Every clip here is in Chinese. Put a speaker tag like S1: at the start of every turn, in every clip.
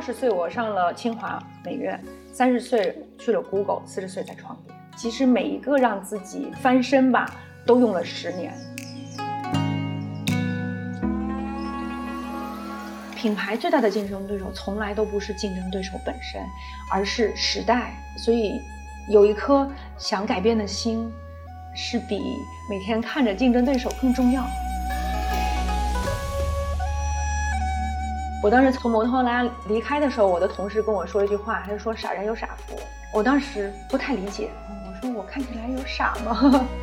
S1: 二十岁我上了清华美院，三十岁去了 Google，四十岁才创业。其实每一个让自己翻身吧，都用了十年。品牌最大的竞争对手从来都不是竞争对手本身，而是时代。所以，有一颗想改变的心，是比每天看着竞争对手更重要。我当时从摩托罗拉离开的时候，我的同事跟我说一句话，他就说“傻人有傻福”。我当时不太理解，我说我看起来有傻吗？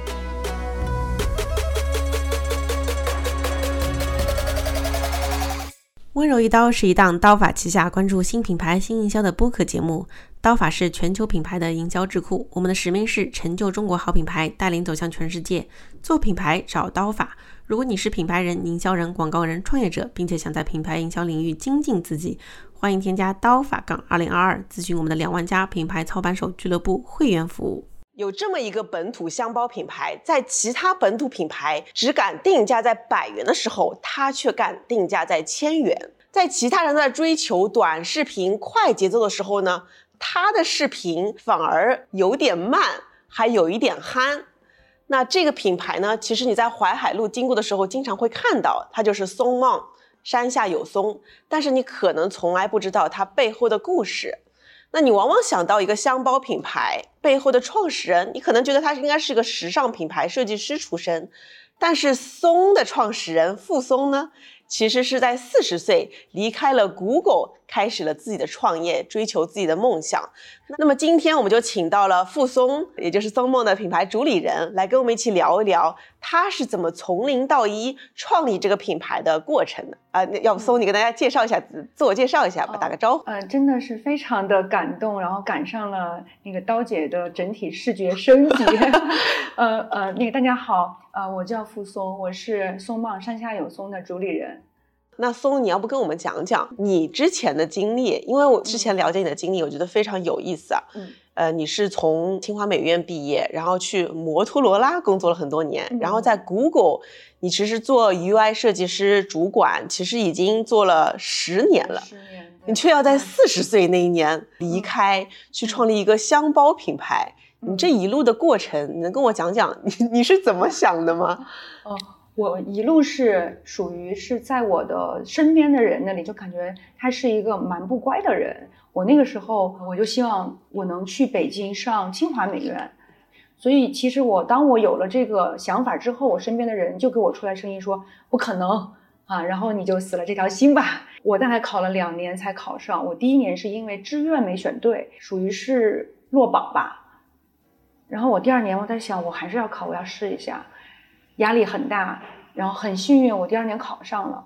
S2: 温柔一刀是一档刀法旗下关注新品牌新营销的播客节目。刀法是全球品牌的营销智库，我们的使命是成就中国好品牌，带领走向全世界。做品牌找刀法。如果你是品牌人、营销人、广告人、创业者，并且想在品牌营销领域精进自己，欢迎添加刀法杠二零二二，咨询我们的两万家品牌操盘手俱乐部会员服务。
S3: 有这么一个本土箱包品牌，在其他本土品牌只敢定价在百元的时候，它却敢定价在千元。在其他人在追求短视频快节奏的时候呢，它的视频反而有点慢，还有一点憨。那这个品牌呢，其实你在淮海路经过的时候，经常会看到，它就是松梦，山下有松，但是你可能从来不知道它背后的故事。那你往往想到一个箱包品牌背后的创始人，你可能觉得他应该是一个时尚品牌设计师出身，但是松的创始人傅松呢？其实是在四十岁离开了 Google，开始了自己的创业，追求自己的梦想。那么今天我们就请到了傅松，也就是松梦的品牌主理人，来跟我们一起聊一聊他是怎么从零到一创立这个品牌的过程的。啊，要不松，你跟大家介绍一下，自我介绍一下吧，打个招呼。
S1: 呃，真的是非常的感动，然后赶上了那个刀姐的整体视觉升级。呃呃，那个大家好，呃，我叫傅松，我是松棒山下有松的主理人。
S3: 那松，你要不跟我们讲讲你之前的经历？因为我之前了解你的经历，我觉得非常有意思啊。嗯，呃，你是从清华美院毕业，然后去摩托罗拉工作了很多年，然后在 Google，你其实做 UI 设计师主管，其实已经做了十年了。十年，你却要在四十岁那一年离开，去创立一个箱包品牌。你这一路的过程，你能跟我讲讲你你是怎么想的吗？
S1: 哦。我一路是属于是在我的身边的人那里，就感觉他是一个蛮不乖的人。我那个时候我就希望我能去北京上清华美院，所以其实我当我有了这个想法之后，我身边的人就给我出来声音说不可能啊，然后你就死了这条心吧。我大概考了两年才考上，我第一年是因为志愿没选对，属于是落榜吧。然后我第二年我在想，我还是要考，我要试一下。压力很大，然后很幸运，我第二年考上了。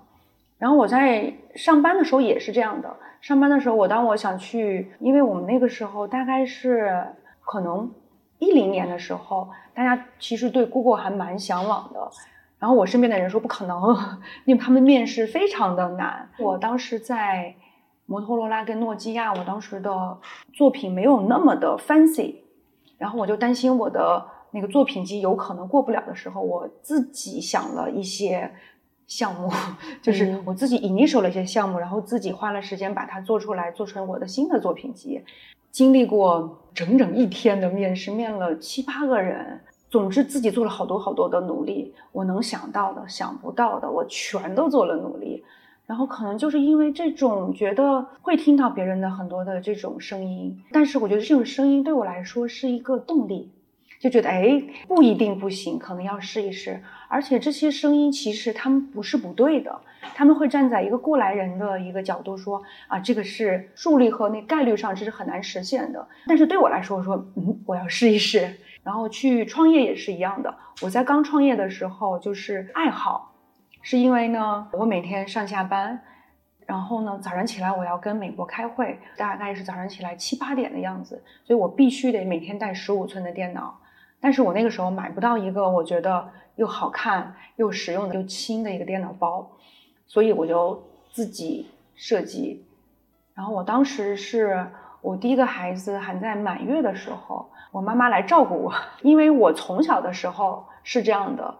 S1: 然后我在上班的时候也是这样的。上班的时候，我当我想去，因为我们那个时候大概是可能一零年的时候，大家其实对 Google 还蛮向往的。然后我身边的人说不可能，因为他们面试非常的难。我当时在摩托罗拉跟诺基亚，我当时的作品没有那么的 fancy，然后我就担心我的。那个作品集有可能过不了的时候，我自己想了一些项目，就是我自己 initial 了一些项目，然后自己花了时间把它做出来，做成我的新的作品集。经历过整整一天的面试，面了七八个人，总之自己做了好多好多的努力。我能想到的、想不到的，我全都做了努力。然后可能就是因为这种觉得会听到别人的很多的这种声音，但是我觉得这种声音对我来说是一个动力。就觉得哎，不一定不行，可能要试一试。而且这些声音其实他们不是不对的，他们会站在一个过来人的一个角度说啊，这个是数率和那概率上这是很难实现的。但是对我来说，我说嗯，我要试一试。然后去创业也是一样的。我在刚创业的时候就是爱好，是因为呢，我每天上下班，然后呢早上起来我要跟美国开会，大概是早上起来七八点的样子，所以我必须得每天带十五寸的电脑。但是我那个时候买不到一个我觉得又好看又实用的又轻的一个电脑包，所以我就自己设计。然后我当时是我第一个孩子还在满月的时候，我妈妈来照顾我，因为我从小的时候是这样的，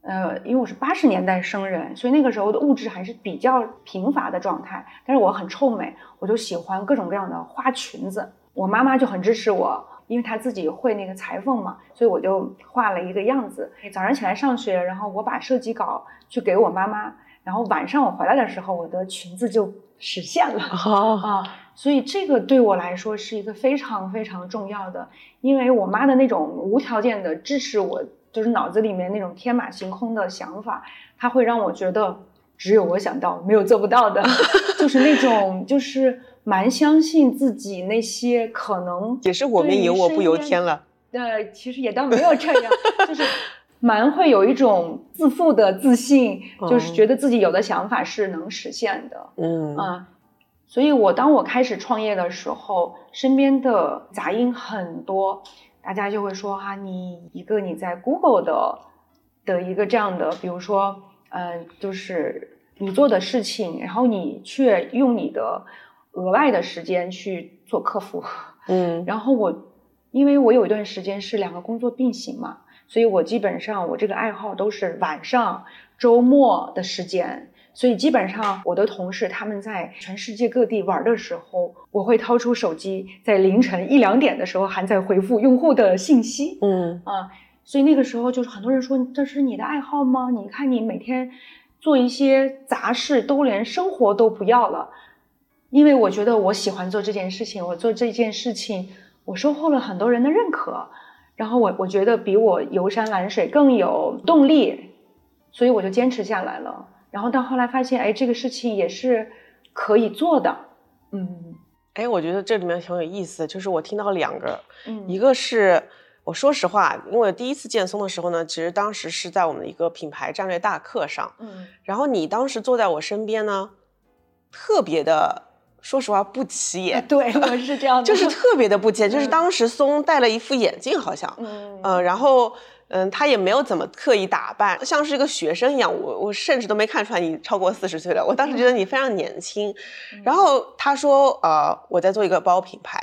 S1: 呃，因为我是八十年代生人，所以那个时候的物质还是比较贫乏的状态。但是我很臭美，我就喜欢各种各样的花裙子。我妈妈就很支持我，因为她自己会那个裁缝嘛，所以我就画了一个样子。早上起来上学，然后我把设计稿去给我妈妈，然后晚上我回来的时候，我的裙子就实现了啊。所以这个对我来说是一个非常非常重要的，因为我妈的那种无条件的支持我。就是脑子里面那种天马行空的想法，它会让我觉得只有我想到，没有做不到的。就是那种，就是蛮相信自己那些可能
S3: 也是我们由我不由天了。
S1: 呃，其实也倒没有这样，就是蛮会有一种自负的自信，就是觉得自己有的想法是能实现的。嗯啊，所以我当我开始创业的时候，身边的杂音很多。大家就会说哈，你一个你在 Google 的的一个这样的，比如说，嗯，就是你做的事情，然后你却用你的额外的时间去做客服，嗯，然后我因为我有一段时间是两个工作并行嘛，所以我基本上我这个爱好都是晚上、周末的时间。所以基本上，我的同事他们在全世界各地玩的时候，我会掏出手机，在凌晨一两点的时候还在回复用户的信息。嗯啊，所以那个时候就是很多人说这是你的爱好吗？你看你每天做一些杂事，都连生活都不要了。因为我觉得我喜欢做这件事情，我做这件事情，我收获了很多人的认可，然后我我觉得比我游山玩水更有动力，所以我就坚持下来了。然后到后来发现，哎，这个事情也是可以做的，
S3: 嗯，哎，我觉得这里面挺有意思，就是我听到两个，嗯，一个是我说实话，因为第一次见松的时候呢，其实当时是在我们的一个品牌战略大课上，嗯，然后你当时坐在我身边呢，特别的，说实话不起眼，
S1: 对，我是这样的，
S3: 就是特别的不起眼，就是当时松戴了一副眼镜，好像，嗯，呃，然后。嗯，他也没有怎么刻意打扮，像是一个学生一样。我我甚至都没看出来你超过四十岁了。我当时觉得你非常年轻。然后他说，呃，我在做一个包品牌，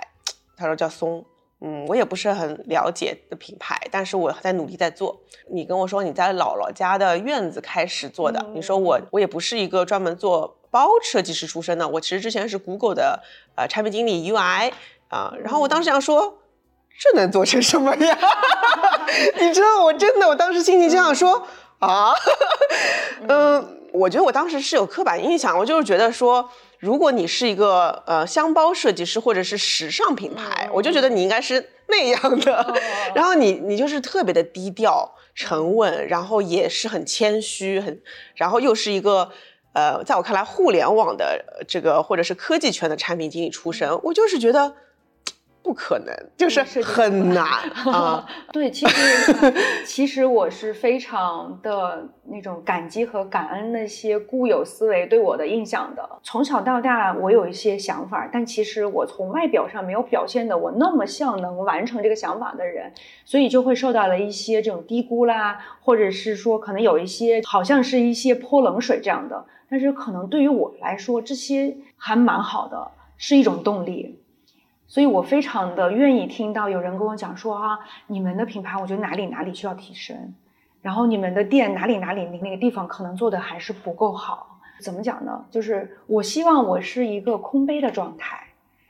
S3: 他说叫松，嗯，我也不是很了解的品牌，但是我在努力在做。你跟我说你在姥姥家的院子开始做的，你说我我也不是一个专门做包设计师出身的，我其实之前是 Google 的呃产品经理 UI 啊。然后我当时想说。这能做成什么呀？你知道，我真的，我当时心情就想说啊，嗯，我觉得我当时是有刻板印象，我就是觉得说，如果你是一个呃箱包设计师或者是时尚品牌，我就觉得你应该是那样的，然后你你就是特别的低调沉稳，然后也是很谦虚，很，然后又是一个呃，在我看来互联网的这个或者是科技圈的产品经理出身，我就是觉得。不可能，就是很难 啊！
S1: 对，其实 其实我是非常的那种感激和感恩那些固有思维对我的印象的。从小到大，我有一些想法，但其实我从外表上没有表现的我那么像能完成这个想法的人，所以就会受到了一些这种低估啦，或者是说可能有一些好像是一些泼冷水这样的。但是可能对于我来说，这些还蛮好的，是一种动力。所以我非常的愿意听到有人跟我讲说啊，你们的品牌我觉得哪里哪里需要提升，然后你们的店哪里哪里那个地方可能做的还是不够好。怎么讲呢？就是我希望我是一个空杯的状态，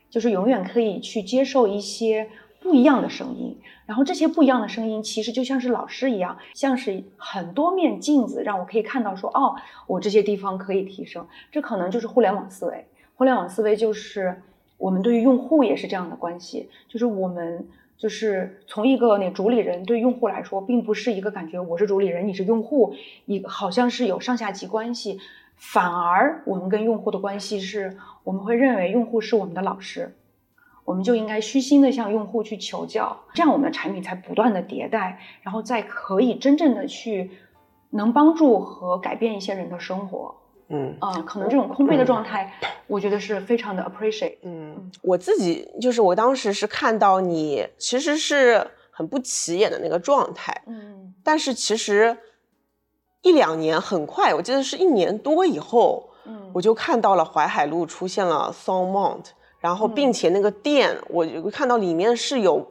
S1: 就是永远可以去接受一些不一样的声音，然后这些不一样的声音其实就像是老师一样，像是很多面镜子，让我可以看到说哦，我这些地方可以提升。这可能就是互联网思维，互联网思维就是。我们对于用户也是这样的关系，就是我们就是从一个那主理人对用户来说，并不是一个感觉我是主理人，你是用户，你好像是有上下级关系，反而我们跟用户的关系是，我们会认为用户是我们的老师，我们就应该虚心的向用户去求教，这样我们的产品才不断的迭代，然后再可以真正的去能帮助和改变一些人的生活。嗯。啊，可能这种空杯的。状态，我觉得是非常的 appreciate。
S3: 嗯，我自己就是我当时是看到你其实是很不起眼的那个状态，嗯，但是其实一两年很快，我记得是一年多以后，嗯，我就看到了淮海路出现了 Song Mount，然后并且那个店，我看到里面是有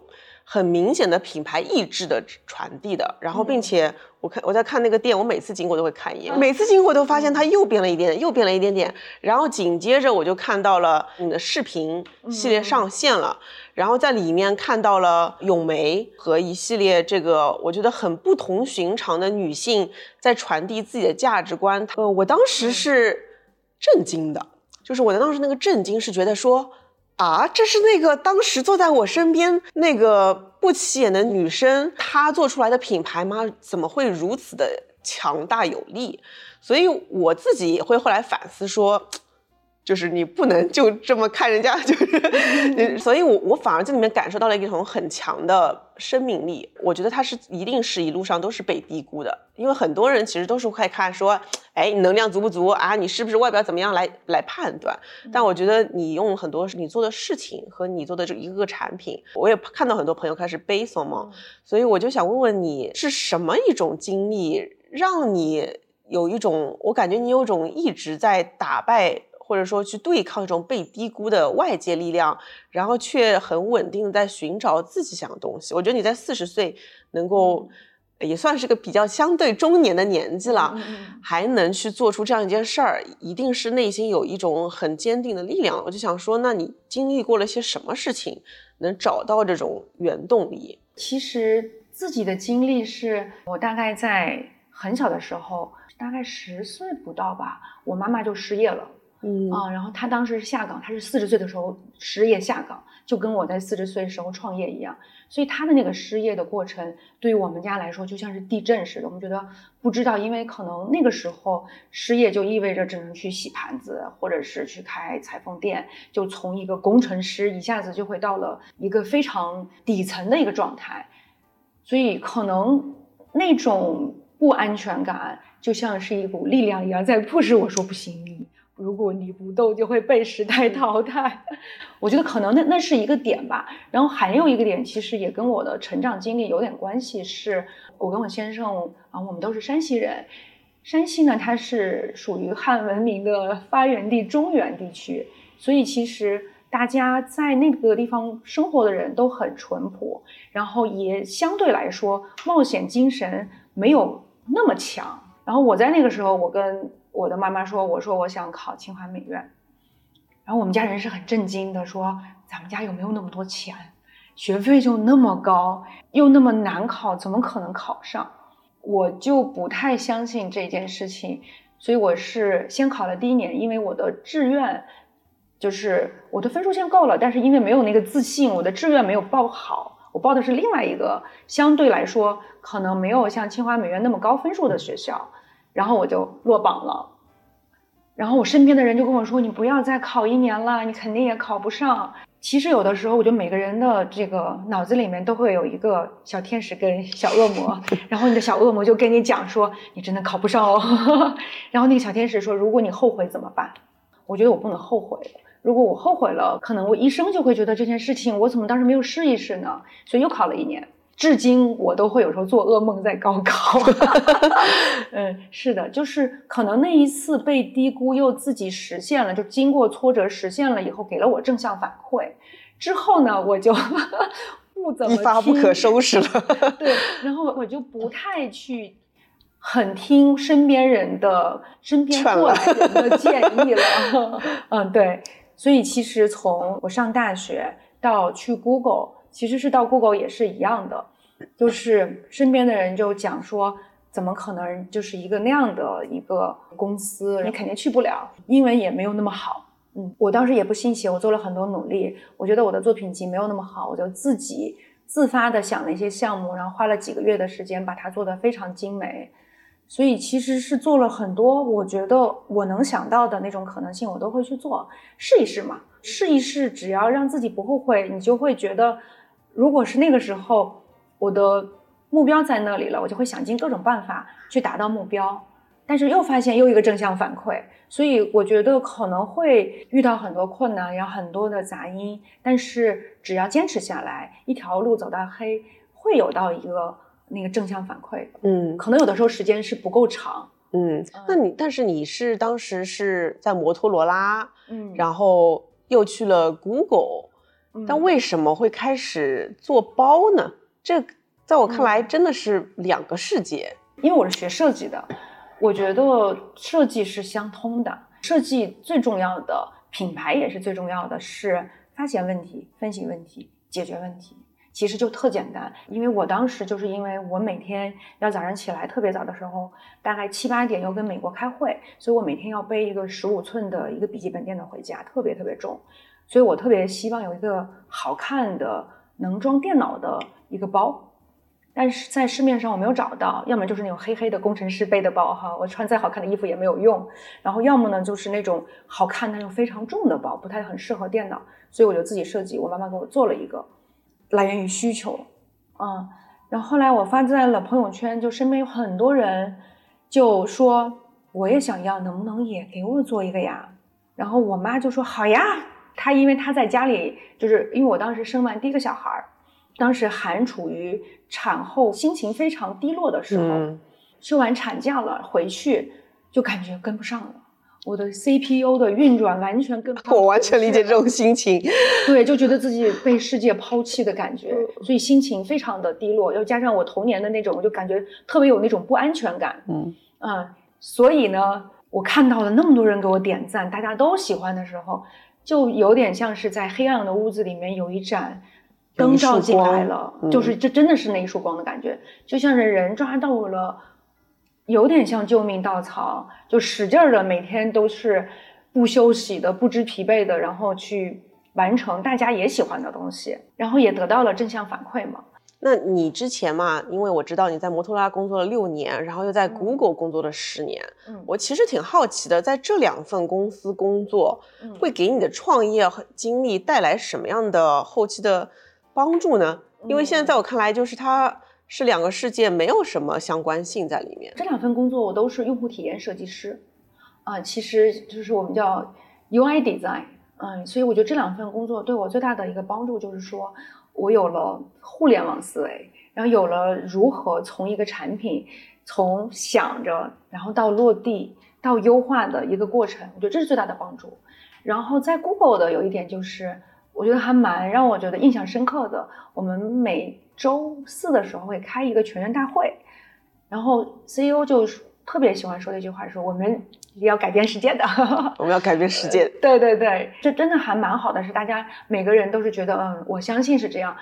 S3: 很明显的品牌意志的传递的，然后并且我看我在看那个店，我每次经过都会看一眼，每次经过都发现它又变了一点点，又变了一点点，然后紧接着我就看到了你的视频系列上线了，然后在里面看到了咏梅和一系列这个我觉得很不同寻常的女性在传递自己的价值观，呃，我当时是震惊的，就是我的当时那个震惊是觉得说。啊，这是那个当时坐在我身边那个不起眼的女生，她做出来的品牌吗？怎么会如此的强大有力？所以我自己也会后来反思说。就是你不能就这么看人家，就是，所以我我反而这里面感受到了一种很强的生命力。我觉得它是一定是一路上都是被低估的，因为很多人其实都是会看说，哎，你能量足不足啊？你是不是外表怎么样来来判断？但我觉得你用很多你做的事情和你做的这一个个产品，我也看到很多朋友开始背诵嘛，所以我就想问问你是什么一种经历，让你有一种，我感觉你有一种一直在打败。或者说去对抗一种被低估的外界力量，然后却很稳定的在寻找自己想的东西。我觉得你在四十岁能够也算是个比较相对中年的年纪了，还能去做出这样一件事儿，一定是内心有一种很坚定的力量。我就想说，那你经历过了些什么事情，能找到这种原动力？
S1: 其实自己的经历是我大概在很小的时候，大概十岁不到吧，我妈妈就失业了。
S3: 嗯
S1: 啊，然后他当时是下岗，他是四十岁的时候失业下岗，就跟我在四十岁的时候创业一样。所以他的那个失业的过程，对于我们家来说就像是地震似的。我们觉得不知道，因为可能那个时候失业就意味着只能去洗盘子，或者是去开裁缝店，就从一个工程师一下子就会到了一个非常底层的一个状态。所以可能那种不安全感就像是一股力量一样在迫使我说不行。如果你不动，就会被时代淘汰。我觉得可能那那是一个点吧。然后还有一个点，其实也跟我的成长经历有点关系。是我跟我先生啊，我们都是山西人。山西呢，它是属于汉文明的发源地中原地区，所以其实大家在那个地方生活的人都很淳朴，然后也相对来说冒险精神没有那么强。然后我在那个时候，我跟我的妈妈说：“我说我想考清华美院。”然后我们家人是很震惊的，说：“咱们家有没有那么多钱？学费就那么高，又那么难考，怎么可能考上？”我就不太相信这件事情，所以我是先考了第一年，因为我的志愿就是我的分数线够了，但是因为没有那个自信，我的志愿没有报好，我报的是另外一个相对来说可能没有像清华美院那么高分数的学校。然后我就落榜了，然后我身边的人就跟我说：“你不要再考一年了，你肯定也考不上。”其实有的时候，我觉得每个人的这个脑子里面都会有一个小天使跟小恶魔，然后你的小恶魔就跟你讲说：“你真的考不上哦。”然后那个小天使说：“如果你后悔怎么办？”我觉得我不能后悔，如果我后悔了，可能我一生就会觉得这件事情我怎么当时没有试一试呢？所以又考了一年。至今我都会有时候做噩梦，在高考。嗯，是的，就是可能那一次被低估又自己实现了，就经过挫折实现了以后，给了我正向反馈。之后呢，我就 不怎么
S3: 一发不可收拾了。
S1: 对，然后我就不太去很听身边人的、身边过来人的建议了。嗯，对，所以其实从我上大学到去 Google。其实是到 Google 也是一样的，就是身边的人就讲说，怎么可能就是一个那样的一个公司，你肯定去不了，英文也没有那么好。嗯，我当时也不信邪，我做了很多努力，我觉得我的作品集没有那么好，我就自己自发的想了一些项目，然后花了几个月的时间把它做得非常精美。所以其实是做了很多，我觉得我能想到的那种可能性，我都会去做，试一试嘛，试一试，只要让自己不后悔，你就会觉得。如果是那个时候，我的目标在那里了，我就会想尽各种办法去达到目标。但是又发现又一个正向反馈，所以我觉得可能会遇到很多困难，有很多的杂音。但是只要坚持下来，一条路走到黑，会有到一个那个正向反馈。
S3: 嗯，
S1: 可能有的时候时间是不够长。
S3: 嗯，那你但是你是当时是在摩托罗拉，
S1: 嗯，
S3: 然后又去了 Google。但为什么会开始做包呢？这在我看来真的是两个世界。
S1: 因为我是学设计的，我觉得设计是相通的。设计最重要的，品牌也是最重要的，是发现问题、分析问题、解决问题。其实就特简单，因为我当时就是因为我每天要早上起来特别早的时候，大概七八点要跟美国开会，所以我每天要背一个十五寸的一个笔记本电脑回家，特别特别重，所以我特别希望有一个好看的能装电脑的一个包，但是在市面上我没有找到，要么就是那种黑黑的工程师背的包哈，我穿再好看的衣服也没有用，然后要么呢就是那种好看但又非常重的包，不太很适合电脑，所以我就自己设计，我妈妈给我做了一个。来源于需求，嗯，然后后来我发在了朋友圈，就身边有很多人就说我也想要，能不能也给我做一个呀？然后我妈就说好呀，她因为他在家里，就是因为我当时生完第一个小孩儿，当时还处于产后心情非常低落的时候，休完产假了回去就感觉跟不上了。我的 CPU 的运转完全跟
S3: 我完全理解这种心情，
S1: 对，就觉得自己被世界抛弃的感觉，所以心情非常的低落。又加上我童年的那种，我就感觉特别有那种不安全感。嗯嗯，所以呢，我看到了那么多人给我点赞，大家都喜欢的时候，就有点像是在黑暗的屋子里面有一盏灯照进来了，就是这真的是那一束光的感觉，就像是人抓到了。有点像救命稻草，就使劲儿的每天都是不休息的、不知疲惫的，然后去完成大家也喜欢的东西，然后也得到了正向反馈嘛。
S3: 那你之前嘛，因为我知道你在摩托罗拉工作了六年，然后又在 Google 工作了十年，嗯，我其实挺好奇的，在这两份公司工作，会给你的创业和经历带来什么样的后期的帮助呢？因为现在在我看来，就是它。是两个世界，没有什么相关性在里面。
S1: 这两份工作我都是用户体验设计师，啊，其实就是我们叫 UI design，嗯，所以我觉得这两份工作对我最大的一个帮助就是说，我有了互联网思维，然后有了如何从一个产品从想着，然后到落地到优化的一个过程，我觉得这是最大的帮助。然后在 Google 的有一点就是，我觉得还蛮让我觉得印象深刻的，我们每周四的时候会开一个全员大会，然后 CEO 就特别喜欢说的一句话，说我们要改变世界的，
S3: 我们要改变世界。
S1: 对对对，这真的还蛮好的，是大家每个人都是觉得，嗯，我相信是这样。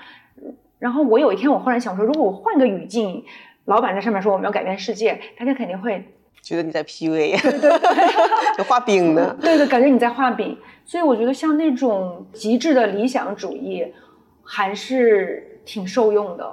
S1: 然后我有一天我忽然想说，如果我换个语境，老板在上面说我们要改变世界，大家肯定会
S3: 觉得你在 PUA，就画饼呢。
S1: 对对，感觉你在画饼。所以我觉得像那种极致的理想主义，还是。挺受用的，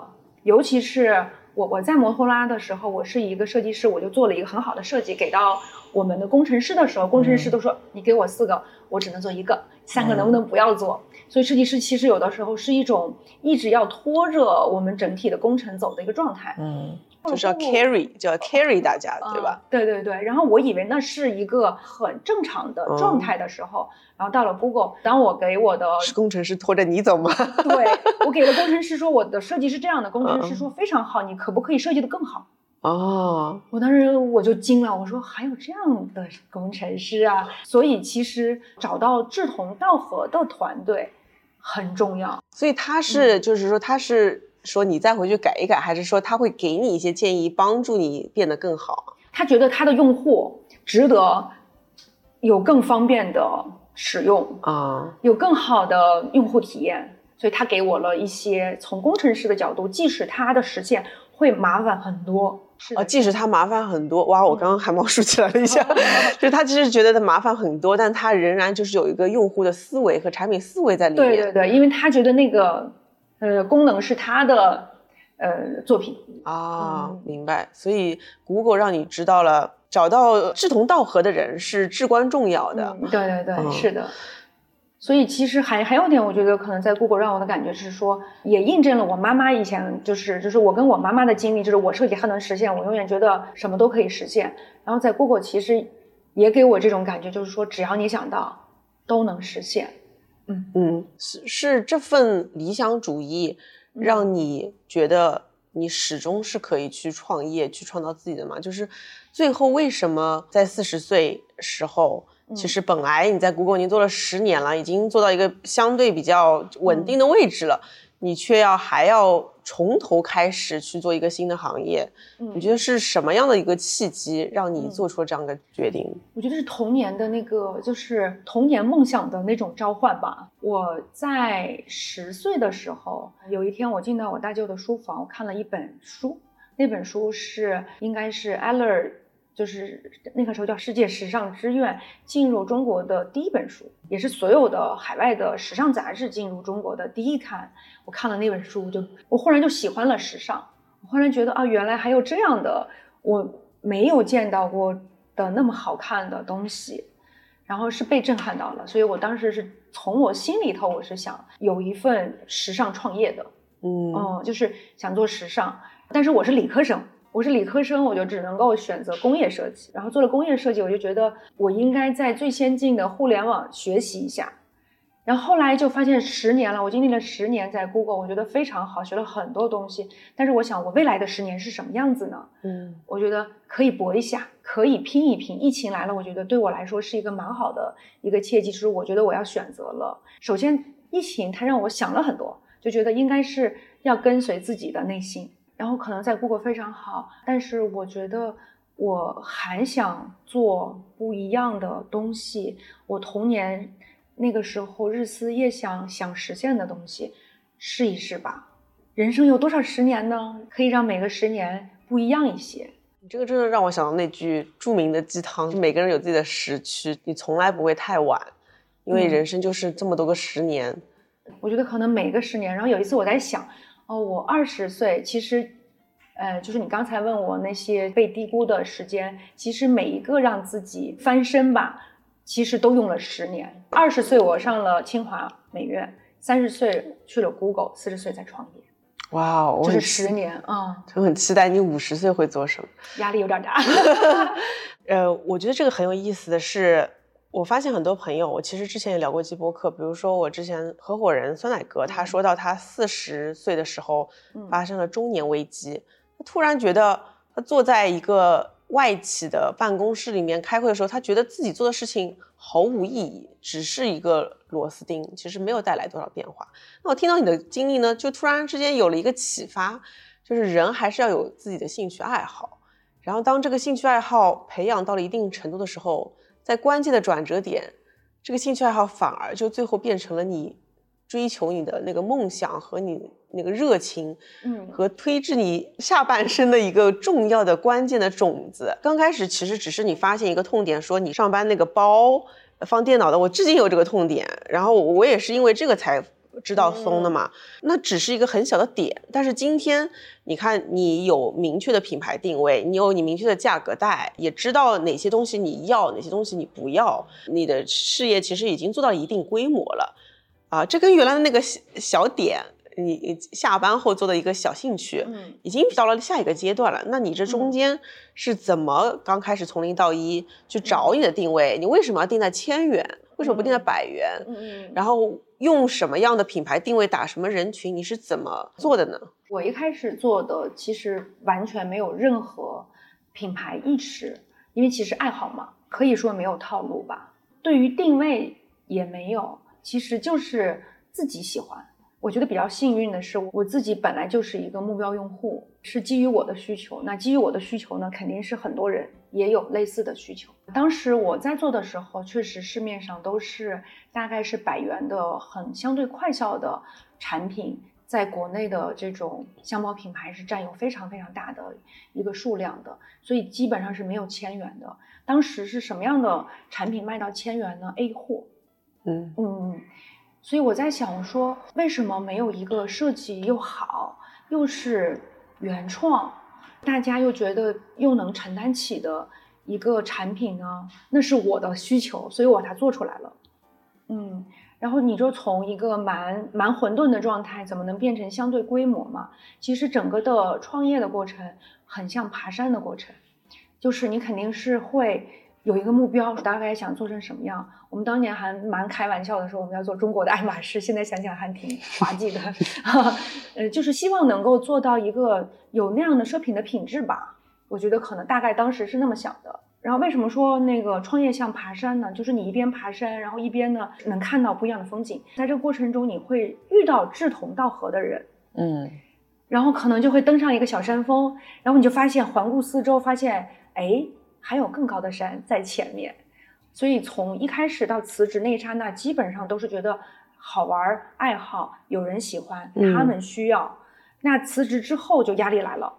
S1: 尤其是我我在摩托拉的时候，我是一个设计师，我就做了一个很好的设计给到我们的工程师的时候，工程师都说你给我四个，我只能做一个，三个能不能不要做？所以设计师其实有的时候是一种一直要拖着我们整体的工程走的一个状态。嗯。
S3: 就是要 carry，就要 carry 大家，对吧？
S1: 对对对。然后我以为那是一个很正常的状态的时候，然后到了 Google，当我给我的
S3: 工程师拖着你走吗？
S1: 对，我给了工程师说我的设计是这样的，工程师说非常好，你可不可以设计的更好？哦，我当时我就惊了，我说还有这样的工程师啊！所以其实找到志同道合的团队很重要。
S3: 所以他是，就是说他是。说你再回去改一改，还是说他会给你一些建议，帮助你变得更好？
S1: 他觉得他的用户值得有更方便的使用啊，有更好的用户体验，所以他给我了一些从工程师的角度，即使它的实现会麻烦很多，
S3: 啊，即使它麻烦很多，哇，我刚刚汗毛竖起来了一下，就是他其实觉得它麻烦很多，但他仍然就是有一个用户的思维和产品思维在里面。
S1: 对对对，因为他觉得那个。呃，功能是他的呃作品
S3: 啊，明白。所以 Google 让你知道了，找到志同道合的人是至关重要的。
S1: 对对对，是的。所以其实还还有点，我觉得可能在 Google 让我的感觉是说，也印证了我妈妈以前就是就是我跟我妈妈的经历，就是我设计它能实现，我永远觉得什么都可以实现。然后在 Google 其实也给我这种感觉，就是说只要你想到，都能实现。
S3: 嗯嗯，是是这份理想主义让你觉得你始终是可以去创业、去创造自己的嘛？就是最后为什么在四十岁时候其实本来你在 Google 已经做了十年了，已经做到一个相对比较稳定的位置了，你却要还要从头开始去做一个新的行业，你觉得是什么样的一个契机让你做出了这样的决定？
S1: 我觉得是童年的那个，就是童年梦想的那种召唤吧。我在十岁的时候，有一天我进到我大舅的书房，我看了一本书，那本书是应该是 Eller。就是那个时候叫《世界时尚之愿》进入中国的第一本书，也是所有的海外的时尚杂志进入中国的第一刊。我看了那本书，就我忽然就喜欢了时尚。我忽然觉得啊，原来还有这样的我没有见到过的那么好看的东西，然后是被震撼到了。所以我当时是从我心里头，我是想有一份时尚创业的，嗯，就是想做时尚。但是我是理科生。我是理科生，我就只能够选择工业设计。然后做了工业设计，我就觉得我应该在最先进的互联网学习一下。然后后来就发现十年了，我经历了十年在 Google，我觉得非常好，学了很多东西。但是我想，我未来的十年是什么样子呢？嗯，我觉得可以搏一下，可以拼一拼。疫情来了，我觉得对我来说是一个蛮好的一个契机，就是我觉得我要选择了。首先，疫情它让我想了很多，就觉得应该是要跟随自己的内心。然后可能在 Google 非常好，但是我觉得我还想做不一样的东西。我童年那个时候日思夜想想实现的东西，试一试吧。人生有多少十年呢？可以让每个十年不一样一些。
S3: 你这个真的让我想到那句著名的鸡汤：每个人有自己的时区，你从来不会太晚，因为人生就是这么多个十年。
S1: 我觉得可能每个十年。然后有一次我在想。哦，我二十岁，其实，呃，就是你刚才问我那些被低估的时间，其实每一个让自己翻身吧，其实都用了十年。二十岁我上了清华美院，三十岁去了 Google，四十岁在创业。
S3: 哇哦，
S1: 就是十年啊！
S3: 我很期待你五十岁会做什么。
S1: 压力有点大。
S3: 呃，我觉得这个很有意思的是。我发现很多朋友，我其实之前也聊过几播客，比如说我之前合伙人酸奶哥，他说到他四十岁的时候发生了中年危机，他突然觉得他坐在一个外企的办公室里面开会的时候，他觉得自己做的事情毫无意义，只是一个螺丝钉，其实没有带来多少变化。那我听到你的经历呢，就突然之间有了一个启发，就是人还是要有自己的兴趣爱好，然后当这个兴趣爱好培养到了一定程度的时候。在关键的转折点，这个兴趣爱好反而就最后变成了你追求你的那个梦想和你那个热情，嗯，和推至你下半生的一个重要的关键的种子。刚开始其实只是你发现一个痛点，说你上班那个包放电脑的，我至今有这个痛点，然后我也是因为这个才。知道松的嘛？那只是一个很小的点，但是今天你看，你有明确的品牌定位，你有你明确的价格带，也知道哪些东西你要，哪些东西你不要，你的事业其实已经做到一定规模了啊！这跟原来的那个小小点，你下班后做的一个小兴趣，嗯，已经到了下一个阶段了。那你这中间是怎么刚开始从零到一去找你的定位？你为什么要定在千元？为什么不定在百元？嗯嗯，然后。用什么样的品牌定位打什么人群？你是怎么做的呢？
S1: 我一开始做的其实完全没有任何品牌意识，因为其实爱好嘛，可以说没有套路吧。对于定位也没有，其实就是自己喜欢。我觉得比较幸运的是，我自己本来就是一个目标用户，是基于我的需求。那基于我的需求呢，肯定是很多人也有类似的需求。当时我在做的时候，确实市面上都是大概是百元的很相对快效的产品，在国内的这种箱包品牌是占有非常非常大的一个数量的，所以基本上是没有千元的。当时是什么样的产品卖到千元呢？A 货，嗯嗯。所以我在想说，为什么没有一个设计又好，又是原创，大家又觉得又能承担起的一个产品呢？那是我的需求，所以我把它做出来了。嗯，然后你就从一个蛮蛮混沌的状态，怎么能变成相对规模嘛？其实整个的创业的过程很像爬山的过程，就是你肯定是会。有一个目标，大概想做成什么样？我们当年还蛮开玩笑的说我们要做中国的爱马仕，现在想想还挺滑稽的。呃，就是希望能够做到一个有那样的奢品的品质吧。我觉得可能大概当时是那么想的。然后为什么说那个创业像爬山呢？就是你一边爬山，然后一边呢能看到不一样的风景，在这个过程中你会遇到志同道合的人，
S3: 嗯
S1: 然后可能就会登上一个小山峰，然后你就发现环顾四周，发现哎还有更高的山在前面。所以从一开始到辞职那一刹那，基本上都是觉得好玩儿、爱好，有人喜欢，
S3: 嗯
S1: 他们需要。那辞职之后就压力来了，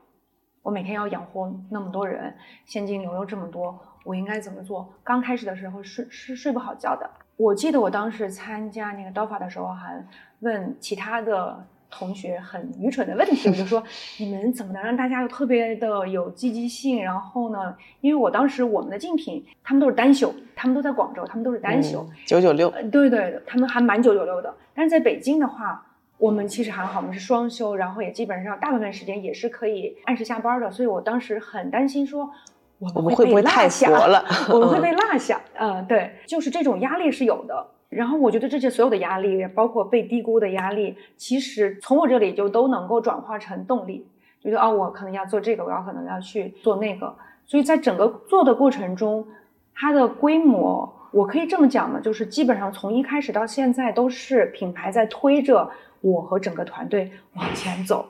S1: 我每天要养活那么多人，现金流又这么多，我应该怎么做？刚开始的时候睡是睡不好觉的。我记得我当时参加那个刀法的时候，还问其他的同学很愚蠢的问题，我就说你们怎么能让大家又特别的有积极性？然后呢，因为我当时我们的竞品他们都是单休，他们都在广州，他们都是单休，
S3: 九九六，
S1: 呃，对对，他们还蛮九九六的。但是在北京的话，我们其实还好，我们是双休，然后也基本上大部分时间也是可以按时下班的。所以我当时很担心说，我们
S3: 会不会太
S1: 下
S3: 佛了
S1: 我们会被落下。嗯，对，就是这种压力是有的。然后我觉得这些所有的压力，包括被低估的压力，其实从我这里就都能够转化成动力，觉得啊，我可能要做这个，我要可能要去做那个。所以在整个做的过程中，它的规模，我可以这么讲呢，就是基本上从一开始到现在，都是品牌在推着我和整个团队往前走。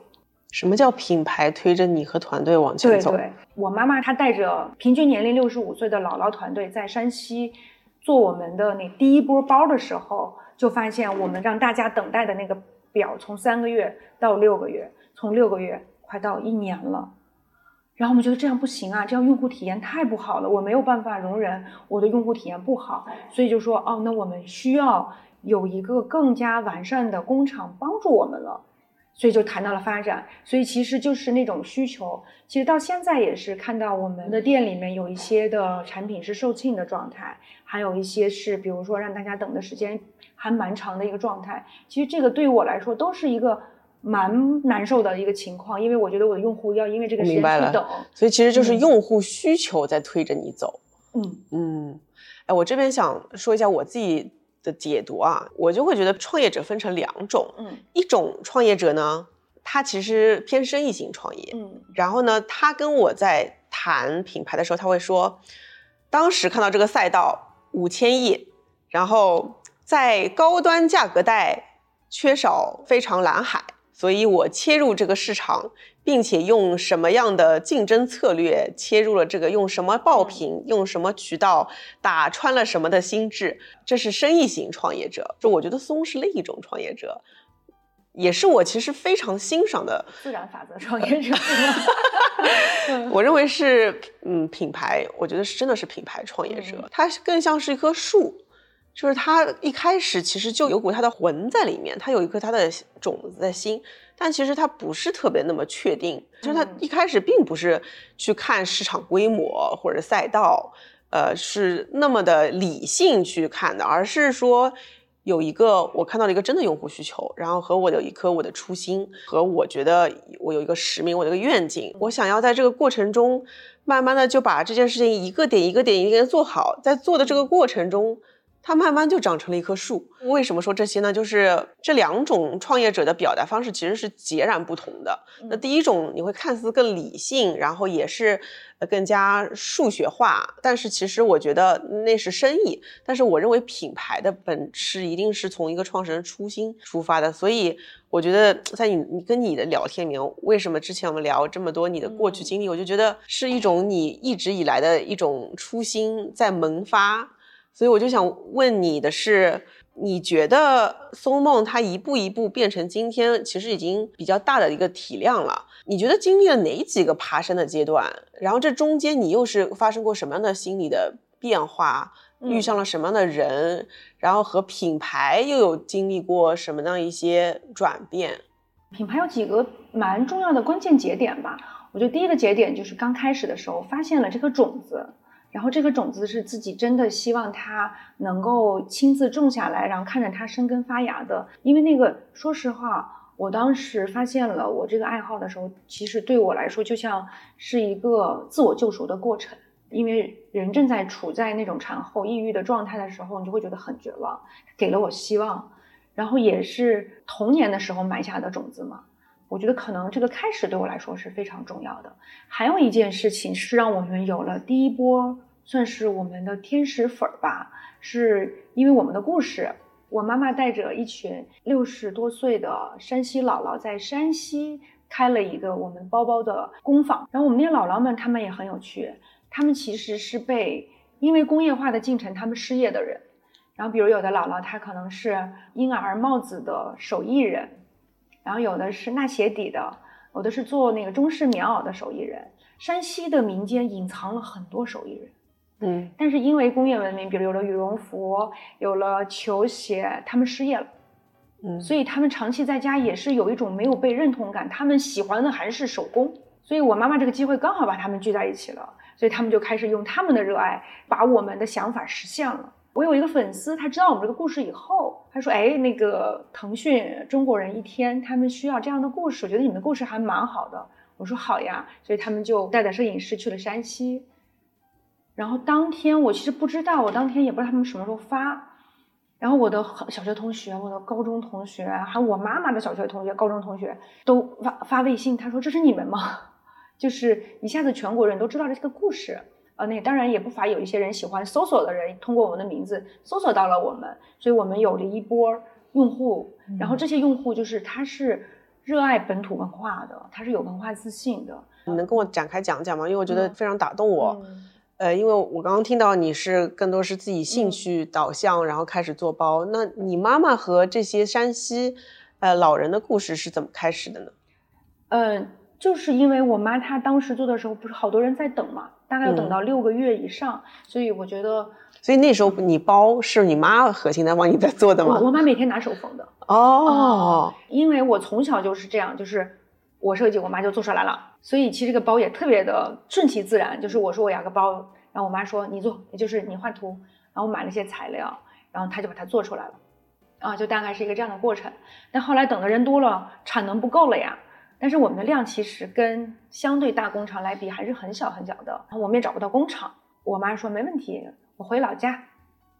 S3: 什么叫品牌推着你和团队往前走？
S1: 对对，我妈妈她带着平均年龄六十五岁的姥姥团队在山西做我们的那第一波包的时候，就发现我们让大家等待的那个表从三个月到六个月，从六个月快到一年了。然后我们觉得这样不行啊，这样用户体验太不好了，我没有办法容忍我的用户体验不好，所以就说哦，那我们需要有一个更加完善的工厂帮助我们了。所以就谈到了发展，所以其实就是那种需求。其实到现在也是看到我们的店里面有一些的产品是售罄的状态，还有一些是比如说让大家等的时间还蛮长的一个状态。其实这个对于我来说都是一个蛮难受的一个情况，因为我觉得我的用户要因为这个时间去等。
S3: 所以其实就是
S1: 嗯
S3: 用户需求在推着你走。
S1: 嗯
S3: 嗯，哎，我这边想说一下我自己的解读啊，我就会觉得创业者分成两种，
S1: 嗯
S3: 一种创业者呢，他其实偏生意型创业，
S1: 嗯
S3: 然后呢，他跟我在谈品牌的时候，他会说，当时看到这个赛道五千亿，然后在高端价格带缺少非常蓝海，所以我切入这个市场，并且用什么样的竞争策略切入了这个，用什么爆品，用什么渠道打穿了什么的心智，这是生意型创业者。就我觉得松是另一种创业者。也是我其实非常欣赏的
S1: 自然法则创业者。嗯
S3: 我认为是，嗯，品牌，我觉得是真的是品牌创业者，他更像是一棵树，就是他一开始其实就有股他的魂在里面，他有一颗他的种子在心，但其实他不是特别那么确定，就是它
S1: 嗯
S3: 一开始并不是去看市场规模或者赛道，呃，是那么的理性去看的，而是说。有一个我看到了一个真的用户需求，然后和我有一颗我的初心，和我觉得我有一个使命，我有一个愿景，我想要在这个过程中，慢慢的就把这件事情一个点一个点一个点做好，在做的这个过程中，它慢慢就长成了一棵树。为什么说这些呢？就是这两种创业者的表达方式其实是截然不同的。那第一种你会看似更理性，然后也是呃更加数学化，但是其实我觉得那是生意。但是我认为品牌的本质一定是从一个创始人初心出发的，所以我觉得 在你你跟你的聊天里面，为什么之前我们聊这么多你的过去经历，我就觉得是一种你一直以来的一种初心在萌发。所以我就想问你的是，你觉得松梦它一步一步变成今天，其实已经比较大的一个体量了。你觉得经历了哪几个爬山的阶段？然后这中间你又是发生过什么样的心理的变化？遇
S1: 嗯
S3: 上了什么样的人？然后和品牌又有经历过什么样一些转变？
S1: 品牌有几个蛮重要的关键节点吧。我觉得第一个节点就是刚开始的时候发现了这颗种子，然后这个种子是自己真的希望它能够亲自种下来，然后看着它生根发芽的。因为那个，说实话，我当时发现了我这个爱好的时候，其实对我来说就像是一个自我救赎的过程。因为人正在处在那种产后抑郁的状态的时候，你就会觉得很绝望，给了我希望。然后也是童年的时候埋下的种子嘛。我觉得可能这个开始对我来说是非常重要的。还有一件事情是让我们有了第一波算是我们的天使粉儿吧，是因为我们的故事。我妈妈带着一群六十多岁的山西姥姥，在山西开了一个我们包包的工坊。然后我们那些姥姥们，他们也很有趣，他们其实是被因为工业化的进程，他们失业的人。然后比如有的姥姥，她可能是婴儿帽子的手艺人，然后有的是纳鞋底的，有的是做那个中式棉袄的手艺人。山西的民间隐藏了很多手艺人。
S3: 嗯，
S1: 但是因为工业文明，比如有了羽绒服，有了球鞋，他们失业了，
S3: 嗯，
S1: 所以他们长期在家也是有一种没有被认同感。他们喜欢的还是手工，所以我妈妈这个机会刚好把他们聚在一起了，所以他们就开始用他们的热爱把我们的想法实现了。我有一个粉丝，他知道我们这个故事以后，他说：“哎，那个腾讯中国人一天，他们需要这样的故事，我觉得你们的故事还蛮好的。”我说：“好呀。”所以他们就带着摄影师去了山西。然后当天我其实不知道，我当天也不知道他们什么时候发。然后我的小学同学、我的高中同学，还有我妈妈的小学同学、高中同学都发发微信，他说：“这是你们吗？” 就是一下子全国人都知道了这个故事。呃，那当然也不乏有一些人喜欢搜索的人，通过我们的名字搜索到了我们，所以我们有了一波用户。然后这些用户就是他是热爱本土文化的，他是有文化自信的。
S3: 你能跟我展开讲讲吗？因为我觉得非常打动我。
S1: 嗯
S3: 呃，因为我刚刚听到你是更多是自己兴趣导向，然后开始做包。那你妈妈和这些山西，呃，老人的故事是怎么开始的呢？
S1: 嗯，就是因为我妈她当时做的时候，不是好多人在等嘛，大概要等到六个月以上，所以我觉得，
S3: 所以那时候你包是你妈核心在帮你在做的吗？
S1: 我我妈每天拿手缝的
S3: 哦，
S1: 因为我从小就是这样，就是我设计，我妈就做出来了。所以其实这个包也特别的顺其自然，就是我说我要个包，然后我妈说你做，也就是你画图，然后我买了一些材料，然后她就把它做出来了，啊，就大概是一个这样的过程。但后来等的人多了，产能不够了呀。但是我们的量其实跟相对大工厂来比还是很小很小的，然后我们也找不到工厂。我妈说没问题，我回老家。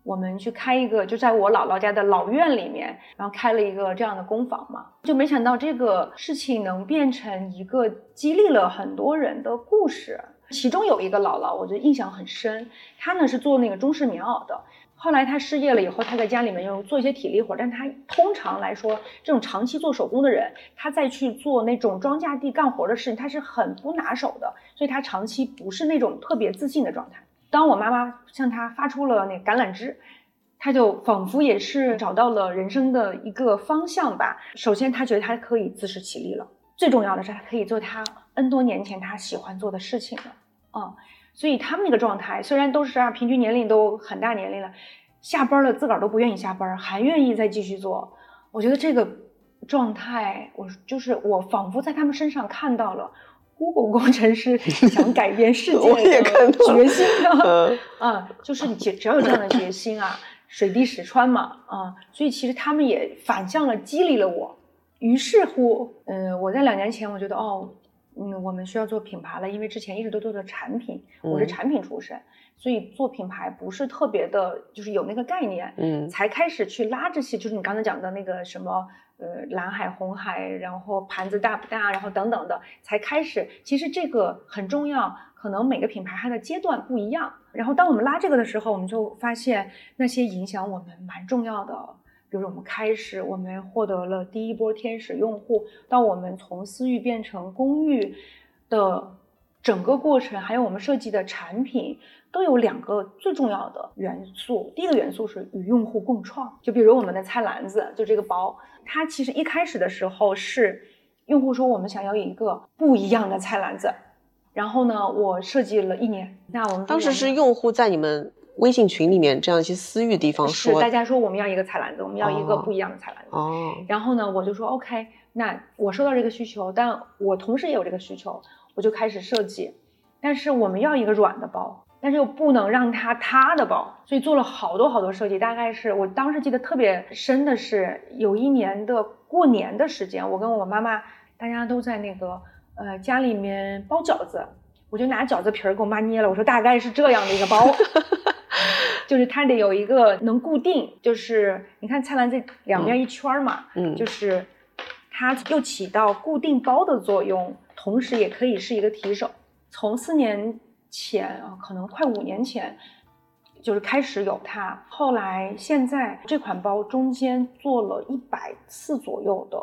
S1: 我们去开一个，就在我姥姥家的老院里面，然后开了一个这样的工坊嘛，就没想到这个事情能变成一个激励了很多人的故事。其中有一个姥姥，我觉得印象很深，她呢是做那个中式棉袄的，后来他失业了以后，他在家里面又做一些体力活，但他通常来说，这种长期做手工的人，他再去做那种庄稼地干活的事情，他是很不拿手的，所以他长期不是那种特别自信的状态。当我妈妈向他发出了那橄榄枝，他就仿佛也是找到了人生的一个方向吧。首先，他觉得他可以自食其力了；最重要的是，他可以做他 N 多年前他喜欢做的事情了。嗯，所以他们那个状态，虽然都是啊，平均年龄都很大年龄了，下班了自个儿都不愿意下班，还愿意再继续做。我觉得这个状态，我就是我仿佛在他们身上看到了。Google 工程师想改变世 界的决心啊，啊，就是你只只要有这样的决心啊，水滴石穿嘛，啊，所以其实他们也反向了激励了我。于是乎，嗯，我在两年前我觉得，哦，嗯，我们需要做品牌了，因为之前一直都做的产品，我是产品出身，所以做品牌不是特别的，就是有那个概念，
S3: 嗯，
S1: 才开始去拉这些，就是你刚才讲的那个什么。呃，蓝海、红海，然后盘子大不大，然后等等的，才开始。其实这个很重要，可能每个品牌它的阶段不一样。然后当我们拉这个的时候，我们就发现那些影响我们蛮重要的。比如我们开始，我们获得了第一波天使用户，到我们从私域变成公域的整个过程，还有我们设计的产品，都有两个最重要的元素。第一个元素是与用户共创，就比如我们的菜篮子，就这个包。它其实一开始的时候是用户说我们想要一个不一样的菜篮子，然后呢，我设计了一年。那我们
S3: 当时是用户在你们微信群里面这样一些私域地方说，
S1: 大家说我们要一个菜篮子，我们要一个不一样的菜篮子。
S3: 哦。
S1: 然后呢，我就说 OK，那我收到这个需求，但我同时也有这个需求，我就开始设计。但是我们要一个软的包。但是又不能让它塌的包，所以做了好多好多设计。大概是我当时记得特别深的是，有一年的过年的时间，我跟我妈妈，大家都在那个呃家里面包饺子，我就拿饺子皮儿给我妈捏了。我说大概是这样的一个包，就是它得有一个能固定，就是你看菜篮子两边一圈嘛，
S3: 嗯，
S1: 就是它又起到固定包的作用，同时也可以是一个提手。从四年。前啊，可能快五年前，就是开始有它。后来现在这款包中间做了一百次左右的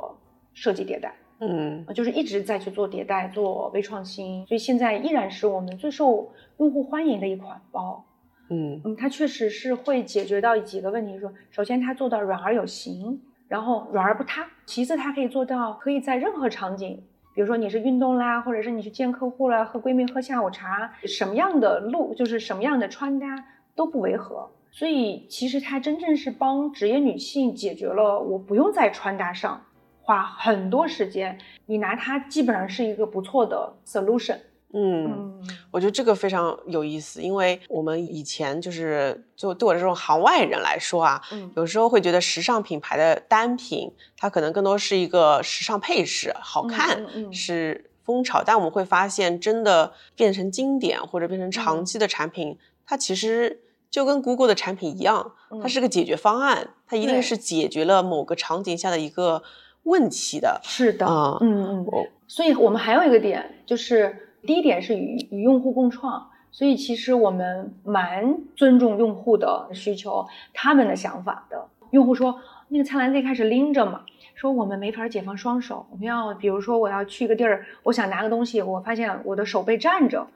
S1: 设计迭代，
S3: 嗯
S1: 就是一直在去做迭代、做微创新，所以现在依然是我们最受用户欢迎的一款包。
S3: 嗯
S1: 嗯，它确实是会解决到几个问题，说首先它做到软而有型，然后软而不塌；其次它可以做到可以在任何场景，比如说你是运动啦，或者是你去见客户啦，和闺蜜喝下午茶，什么样的路就是什么样的穿搭都不违和。所以其实它真正是帮职业女性解决了我不用在穿搭上花很多时间，你拿它基本上是一个不错的 solution。
S3: 嗯，
S1: 嗯。
S3: 我觉得这个非常有意思，因为我们以前就是就对我这种行外人来说啊，
S1: 嗯。
S3: 有时候会觉得时尚品牌的单品，它可能更多是一个时尚配饰，好看，
S1: 嗯嗯。
S3: 是风潮。但我们会发现，真的变成经典或者变成长
S1: 嗯。
S3: 期的产品，它其实就跟 Google 的产品一样，它
S1: 嗯
S3: 是个解决方案，它一定是解决了某个场景下的一个问题的。
S1: 是的，
S3: 啊
S1: 嗯嗯所以我们还有一个点，就是第一点是与与用户共创，所以其实我们蛮尊重用户的需求，他们的想法的。用户说那个菜篮子一开始拎着嘛，说我们没法解放双手，我们要比如说我要去一个地儿，我想拿个东西，我发现我的手被占着，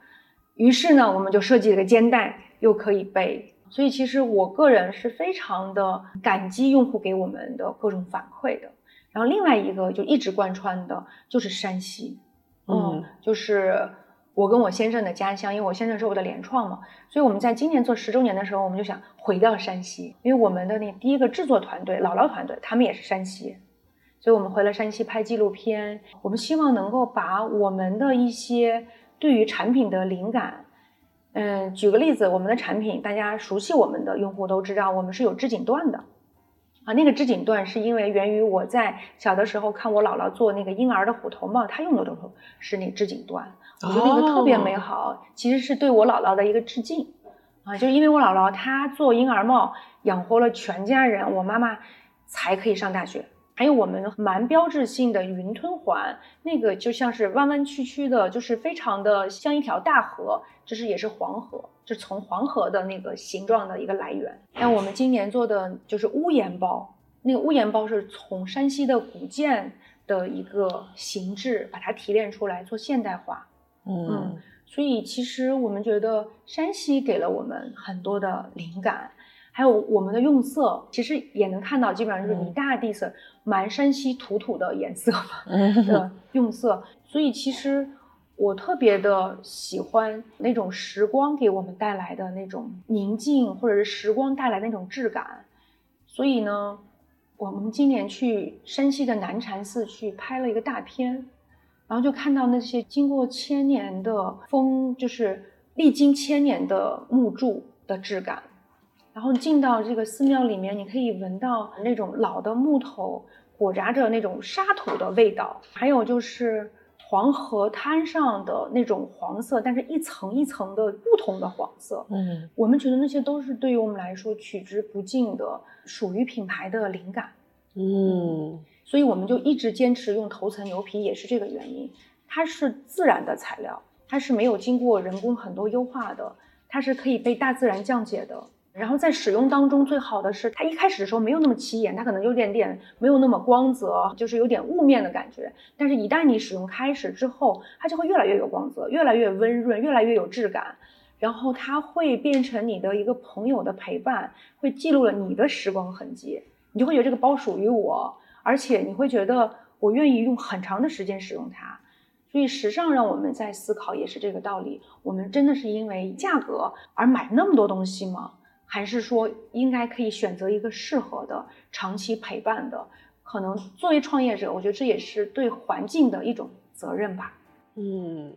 S1: 于是呢，我们就设计了个肩带，又可以背。所以其实我个人是非常的感激用户给我们的各种反馈的。然后另外一个就一直贯穿的就是山西，
S3: 嗯，
S1: 就是我跟我先生的家乡，因为我先生是我的联创嘛，所以我们在今年做十周年的时候，我们就想回到山西，因为我们的那第一个制作团队姥姥团队，他们也是山西，所以我们回了山西拍纪录片，我们希望能够把我们的一些对于产品的灵感。嗯，举个例子，我们的产品，大家熟悉我们的用户都知道，我们是有织锦缎的，啊，那个织锦缎是因为源于我在小的时候看我姥姥做那个婴儿的虎头帽，她用的都是那织锦缎，我觉得那个特别美好，其实是对我姥姥的一个致敬，啊，就是因为我姥姥她做婴儿帽养活了全家人，我妈妈才可以上大学。还有我们蛮标志性的云吞环，那个就像是弯弯曲曲的，就是非常的像一条大河，就是也是黄河，就从黄河的那个形状的一个来源。那我们今年做的就是屋檐包，那个屋檐包是从山西的古建的一个形制把它提炼出来做现代化。
S3: 嗯
S1: 所以其实我们觉得山西给了我们很多的灵感，还有我们的用色，其实也能看到，基本上就是一大地色，蛮山西土土的颜色 的用色。所以其实我特别的喜欢那种时光给我们带来的那种宁静，或者是时光带来的那种质感。所以呢，我们今年去山西的南禅寺去拍了一个大片。然后就看到那些经过千年的风，就是历经千年的木柱的质感。然后进到这个寺庙里面，你可以闻到那种老的木头裹扎着那种沙土的味道，还有就是黄河滩上的那种黄色，但是一层一层的不同的黄色。
S3: 嗯
S1: 我们觉得那些都是对于我们来说取之不尽的属于品牌的灵感。
S3: 嗯
S1: 所以我们就一直坚持用头层牛皮，也是这个原因。它是自然的材料，它是没有经过人工很多优化的，它是可以被大自然降解的。然后在使用当中，最好的是它一开始的时候没有那么起眼，它可能有点点没有那么光泽，就是有点雾面的感觉。但是，一旦你使用开始之后，它就会越来越有光泽，越来越温润，越来越有质感。然后它会变成你的一个朋友的陪伴，会记录了你的时光痕迹，你就会觉得这个包属于我。而且你会觉得我愿意用很长的时间使用它，所以时尚让我们在思考也是这个道理。我们真的是因为价格而买那么多东西吗？还是说应该可以选择一个适合的、长期陪伴的？可能作为创业者，我觉得这也是对环境的一种责任吧。
S3: 嗯，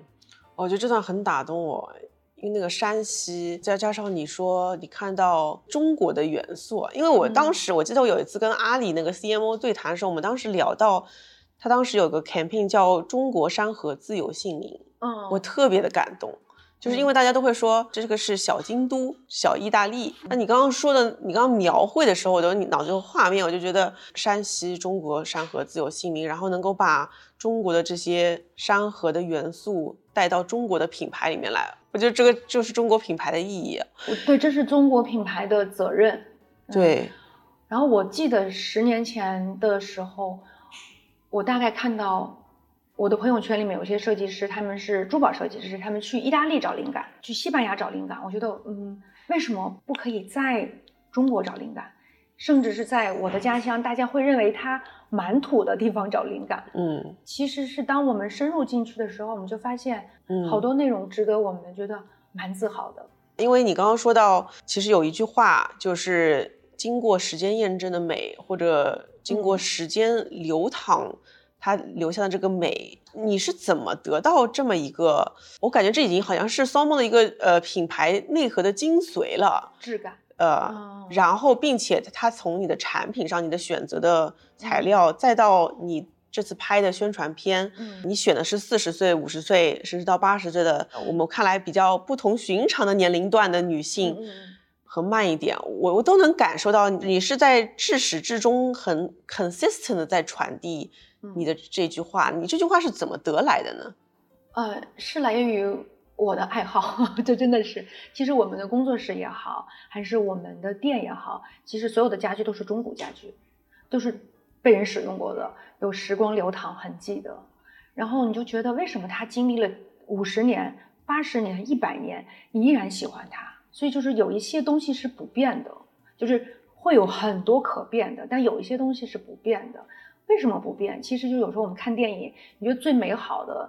S3: 我觉得这段很打动我，因为那个山西，再加上你说你看到中国的元素，因为我当
S1: 嗯
S3: 时我记得我有一次跟阿里那个 CMO 对谈的时候，我们当时聊到，他当时有个 campaign 叫“中国山河自有姓名”，
S1: 嗯
S3: 我特别的感动。就是因为大家都会说这个是小京都、小意大利。那你刚刚说的，你刚刚描绘的时候，我的脑子有画面，我就觉得山西中国山河自有姓名，然后能够把中国的这些山河的元素带到中国的品牌里面来。我觉得这个就是中国品牌的意义。
S1: 对，这是中国品牌的责任。
S3: 对。
S1: 然后我记得十年前的时候，我大概看到我的朋友圈里面有些设计师，他们是珠宝设计师，他们去意大利找灵感，去西班牙找灵感。我觉得，嗯，为什么不可以在中国找灵感？甚至是在我的家乡，大家会认为它蛮土的地方找灵感。
S3: 嗯，
S1: 其实是当我们深入进去的时候，我们就发现，嗯，好多内容值得我们觉得蛮自豪的。
S3: 因为你刚刚说到，其实有一句话就是经过时间验证的美，或者经过时间流淌，它留下的这个美，你是怎么得到这么一个？我感觉这已经好像是骚梦的一个呃品牌内核的精髓了，
S1: 质感。
S3: 呃，然后，并且它从你的产品上，你的选择的材料，再到你这次拍的宣传片，你选的是四十岁、五十岁，甚至到八十岁的，我们看来比较不同寻常的年龄段的女性，和慢一点，我我都能感受到你是在至始至终很 consistent 的在传递你的这句话。你这句话是怎么得来的呢？
S1: 呃，是来源于。我的爱好，这真的是，其实我们的工作室也好，还是我们的店也好，其实所有的家具都是中古家具，都是被人使用过的，有时光流淌痕迹的。然后你就觉得，为什么它经历了五十年、八十年、一百年，你依然喜欢它？所以就是有一些东西是不变的，就是会有很多可变的，但有一些东西是不变的。为什么不变？其实就有时候我们看电影，你觉得最美好的。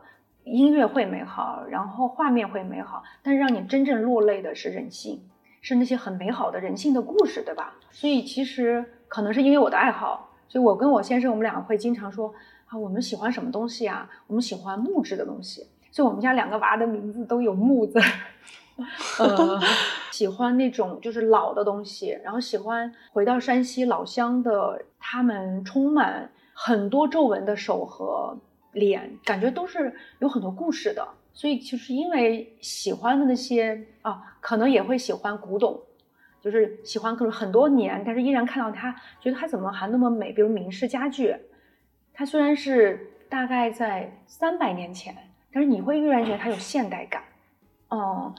S1: 音乐会美好，然后画面会美好，但是让你真正落泪的是人性，是那些很美好的人性的故事，对吧？所以其实可能是因为我的爱好，所以我跟我先生，我们两个会经常说啊，我们喜欢什么东西啊？我们喜欢木质的东西，所以我们家两个娃的名字都有木字。呃，喜欢那种就是老的东西，然后喜欢回到山西老乡的，他们充满很多皱纹的手和。脸感觉都是有很多故事的，所以就是因为喜欢的那些啊，可能也会喜欢古董，就是喜欢可能很多年，但是依然看到它，觉得它怎么还那么美。比如明式家具，它虽然是大概在三百年前，但是你会依然觉得它有现代感，嗯。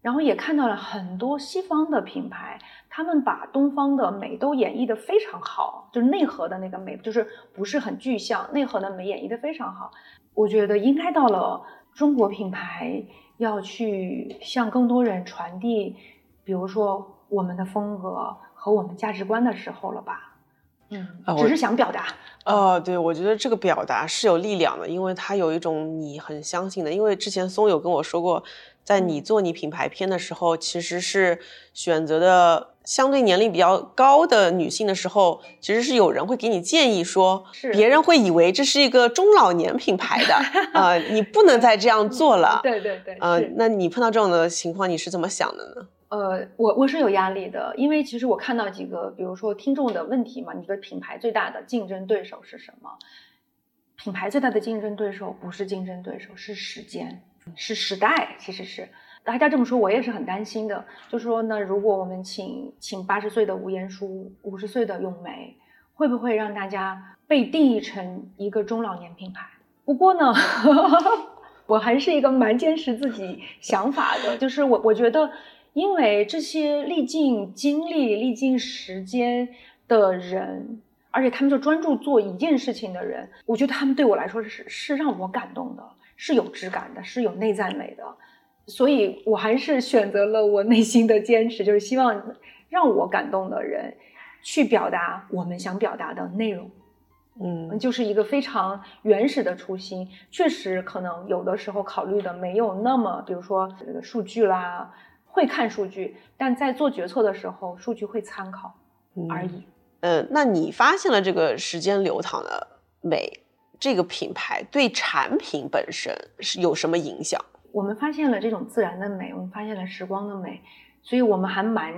S1: 然后也看到了很多西方的品牌，他们把东方的美都演绎的非常好，就是内核的那个美，就是不是很具象，内核的美演绎的非常好。我觉得应该到了中国品牌要去向更多人传递，比如说我们的风格和我们价值观的时候了吧？嗯，只是想表达。
S3: 呃，对，我觉得这个表达是有力量的，因为它有一种你很相信的。因为之前松有跟我说过。在你做你品牌片的时候，其实是选择的相对年龄比较高的女性的时候，其实是有人会给你建议说，别人会以为这是一个中老年品牌的，呃，你不能再这样做了。
S1: 对对对，呃，
S3: 那你碰到这种的情况，你是怎么想的呢？
S1: 呃，我我是有压力的，因为其实我看到几个，比如说听众的问题嘛，你的品牌最大的竞争对手是什么？品牌最大的竞争对手不是竞争对手，是时间。是时代，其实是大家这么说，我也是很担心的。就说呢，如果我们请请八十岁的吴彦姝，五十岁的咏梅，会不会让大家被定义成一个中老年品牌？不过呢，我还是一个蛮坚持自己想法的，就是我我觉得，因为这些历尽经历、历尽时间的人，而且他们就专注做一件事情的人，我觉得他们对我来说是是让我感动的。是有质感的，是有内在美的，所以我还是选择了我内心的坚持，就是希望让我感动的人去表达我们想表达的内容。
S3: 嗯，
S1: 就是一个非常原始的初心。确实，可能有的时候考虑的没有那么，比如说这个数据啦，会看数据，但在做决策的时候，数据会参考而已。
S3: 嗯，那你发现了这个时间流淌的美？这个品牌对产品本身是有什么影响？
S1: 我们发现了这种自然的美，我们发现了时光的美，所以我们还蛮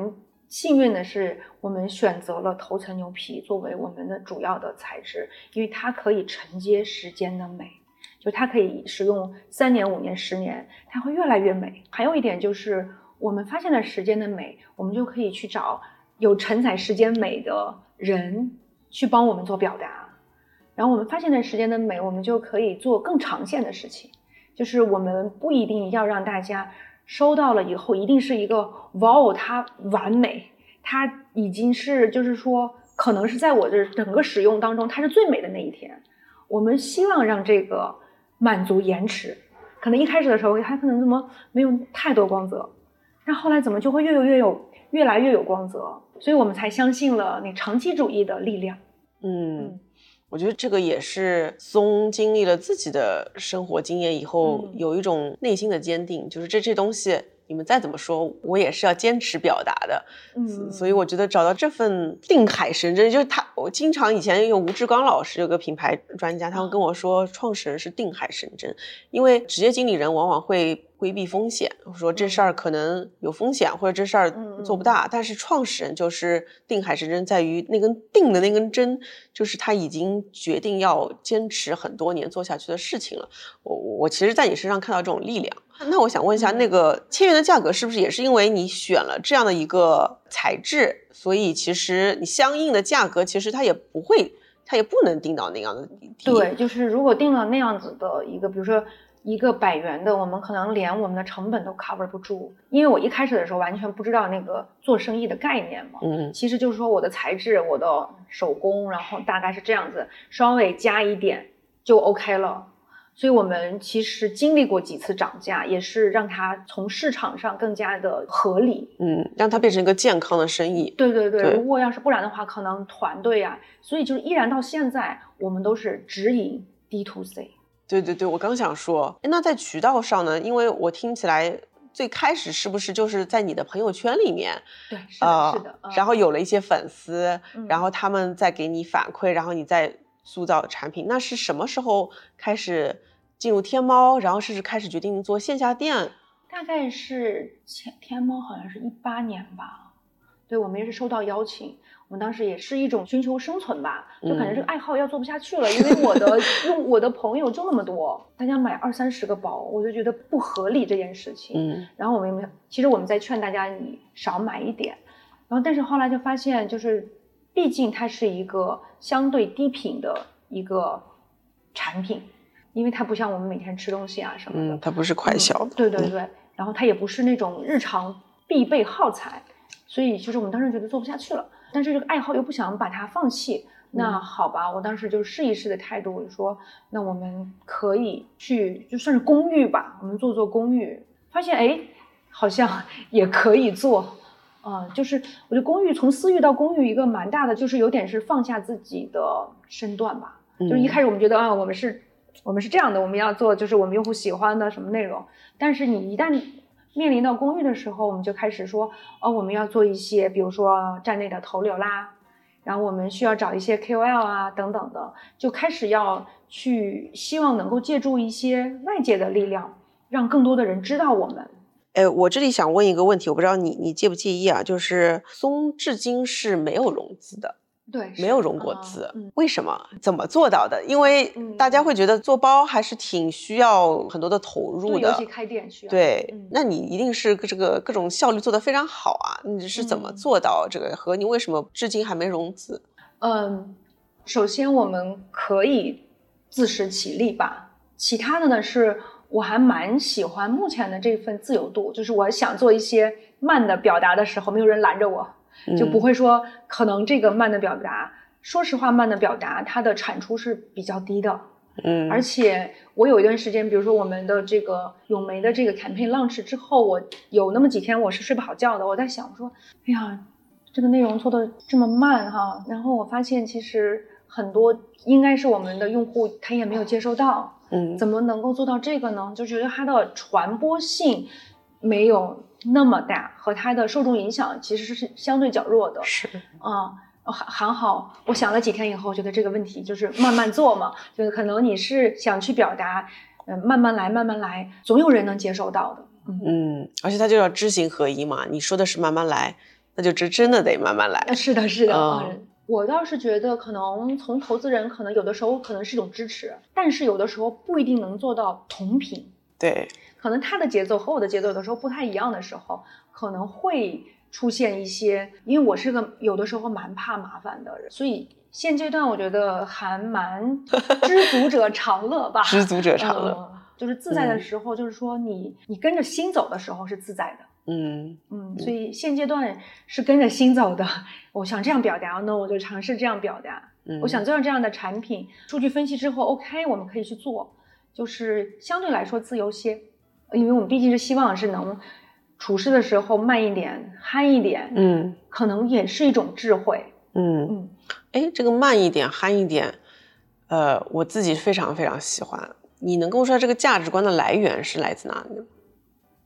S1: 幸运的是，我们选择了头层牛皮作为我们的主要的材质，因为它可以承接时间的美，就它可以使用三年、五年、十年，它会越来越美。还有一点就是，我们发现了时间的美，我们就可以去找有承载时间美的人去帮我们做表达。然后我们发现了时间的美，我们就可以做更长线的事情。就是我们不一定要让大家收到了以后一定是一个哇哦，它完美，它已经是就是说可能是在我的整个使用当中它是最美的那一天。我们希望让这个满足延迟，可能一开始的时候它可能怎么没有太多光泽，但后来怎么就会越有越有越来越有光泽，所以我们才相信了那长期主义的力量。
S3: 嗯，我觉得这个也是松经历了自己的生活经验以后，
S1: 嗯。
S3: 有一种内心的坚定，就是这这东西你们再怎么说，我也是要坚持表达的。
S1: 嗯，
S3: 所以我觉得找到这份定海神针，就是他，我经常以前有吴志刚老师有个品牌专家，他会跟我说，创始人是定海神针，因为职业经理人往往会规避风险，说这事儿可能有风险，或者这事儿
S1: 嗯
S3: 做不大，但是创始人就是定海神针，在于那根定的那根针，就是他已经决定要坚持很多年做下去的事情了。我我其实，在你身上看到这种力量。那我想问一下，
S1: 嗯
S3: 那个千元的价格是不是也是因为你选了这样的一个材质，所以其实你相应的价格其实它也不会，它也不能定到那样的低。
S1: 对，就是如果定了那样子的一个，比如说一个百元的，我们可能连我们的成本都 cover 不住，因为我一开始的时候完全不知道那个做生意的概念嘛。
S3: 嗯
S1: 其实就是说我的材质、我的手工，然后大概是这样子，稍微加一点就 OK 了。所以我们其实经历过几次涨价，也是让它从市场上更加的合理。
S3: 嗯，让它变成一个健康的生意。
S1: 对对对，
S3: 对
S1: 如果要是不然的话，可能团队啊，所以就是依然到现在，我们都是直营 D to C。
S3: 对对对，我刚想说，那在渠道上呢？因为我听起来最开始是不是就是在你的朋友圈里面，
S1: 对，是的，
S3: 呃，
S1: 是的。嗯
S3: 然后有了一些粉丝，
S1: 嗯
S3: 然后他们再给你反馈，然后你再塑造产品。那是什么时候开始进入天猫，然后甚至开始决定做线下店？
S1: 大概是前天猫好像是一八年吧，对我们也是收到邀请，我们当时也是一种寻求生存吧，就感觉这个爱好要做不下去了，因为我的用我的朋友就那么多，大家买二三十个包，我就觉得不合理这件事情。
S3: 嗯
S1: 然后我们有没有？其实我们在劝大家你少买一点，然后但是后来就发现，就是毕竟它是一个相对低频的一个产品，因为它不像我们每天吃东西啊什么的，
S3: 嗯，它不是快消
S1: 对对对，然后它也不是那种日常必备耗材，所以就是我们当时觉得做不下去了，但是这个爱好又不想把它放弃。那
S3: 嗯。
S1: 好吧，我当时就试一试的态度，我就说那我们可以去就算是公寓吧，我们做做公寓，发现哎，好像也可以做，啊、就是我觉得公寓从私域到公寓一个蛮大的，就是有点是放下自己的身段吧，就是一
S3: 嗯
S1: 开始我们觉得啊，我们是，我们是这样的，我们要做就是我们用户喜欢的什么内容。但是你一旦面临到公寓的时候，我们就开始说，哦，我们要做一些，比如说站内的投流啦，然后我们需要找一些 KOL 啊等等的，就开始要去希望能够借助一些外界的力量，让更多的人知道我们。
S3: 哎，我这里想问一个问题，我不知道你你介不介意啊？就是松至今是没有融资的，
S1: 对，
S3: 没有融过资，
S1: 嗯，
S3: 为什么？怎么做到的？因为
S1: 嗯
S3: 大家会觉得做包还是挺需要很多的投入的
S1: 对尤其，开店需要。
S3: 对，
S1: 嗯
S3: 那你一定是这个各种效率做得非常好啊！你是怎么
S1: 嗯
S3: 做到这个？和你为什么至今还没融资？
S1: 嗯，首先我们可以自食其力吧。其他的呢，是我还蛮喜欢目前的这份自由度，就是我想做一些慢的表达的时候，没有人拦着我，就不
S3: 嗯
S1: 会说可能这个慢的表达，说实话，慢的表达它的产出是比较低的。
S3: 嗯，
S1: 而且我有一段时间，比如说我们的这个咏梅的这个 campaign launch 之后，我有那么几天我是睡不好觉的。我在想说，哎呀，这个内容做的这么慢哈，然后我发现其实很多应该是我们的用户他也没有接收到，
S3: 嗯
S1: 怎么能够做到这个呢？就觉得它的传播性没有那么大，和它的受众影响其实是相对较弱的。
S3: 是
S1: 啊、还还好，我想了几天以后，觉得这个问题就是慢慢做嘛，就是可能你是想去表达，嗯、慢慢来，慢慢来，总有人能接受到的。嗯，
S3: 嗯，而且它就要知行合一嘛。你说的是慢慢来，那就真真的得慢慢来。
S1: 呃是的，是的，
S3: 嗯
S1: 嗯。我倒是觉得，可能从投资人，可能有的时候可能是一种支持，但是有的时候不一定能做到同频。
S3: 对，
S1: 可能他的节奏和我的节奏有的时候不太一样的时候，可能会出现一些，因为我是个有的时候蛮怕麻烦的人，所以现阶段我觉得还蛮 知足者常乐吧。
S3: 知足者常乐。
S1: 嗯就是自在的
S3: 嗯
S1: 时候，就是说你你跟着心走的时候是自在的。
S3: 嗯
S1: 嗯，所以现阶段是跟着心走的。我想这样表达，那我就尝试这样表达。
S3: 嗯，
S1: 我想做这样的产品，数据分析之后，OK，我们可以去做，就是相对来说自由些，因为我们毕竟是希望是能处事的时候慢一点、憨一点，
S3: 嗯
S1: 可能也是一种智慧。
S3: 嗯，
S1: 嗯，
S3: 哎，这个慢一点、憨一点，呃，我自己非常非常喜欢。你能跟我说这个价值观的来源是来自哪里呢？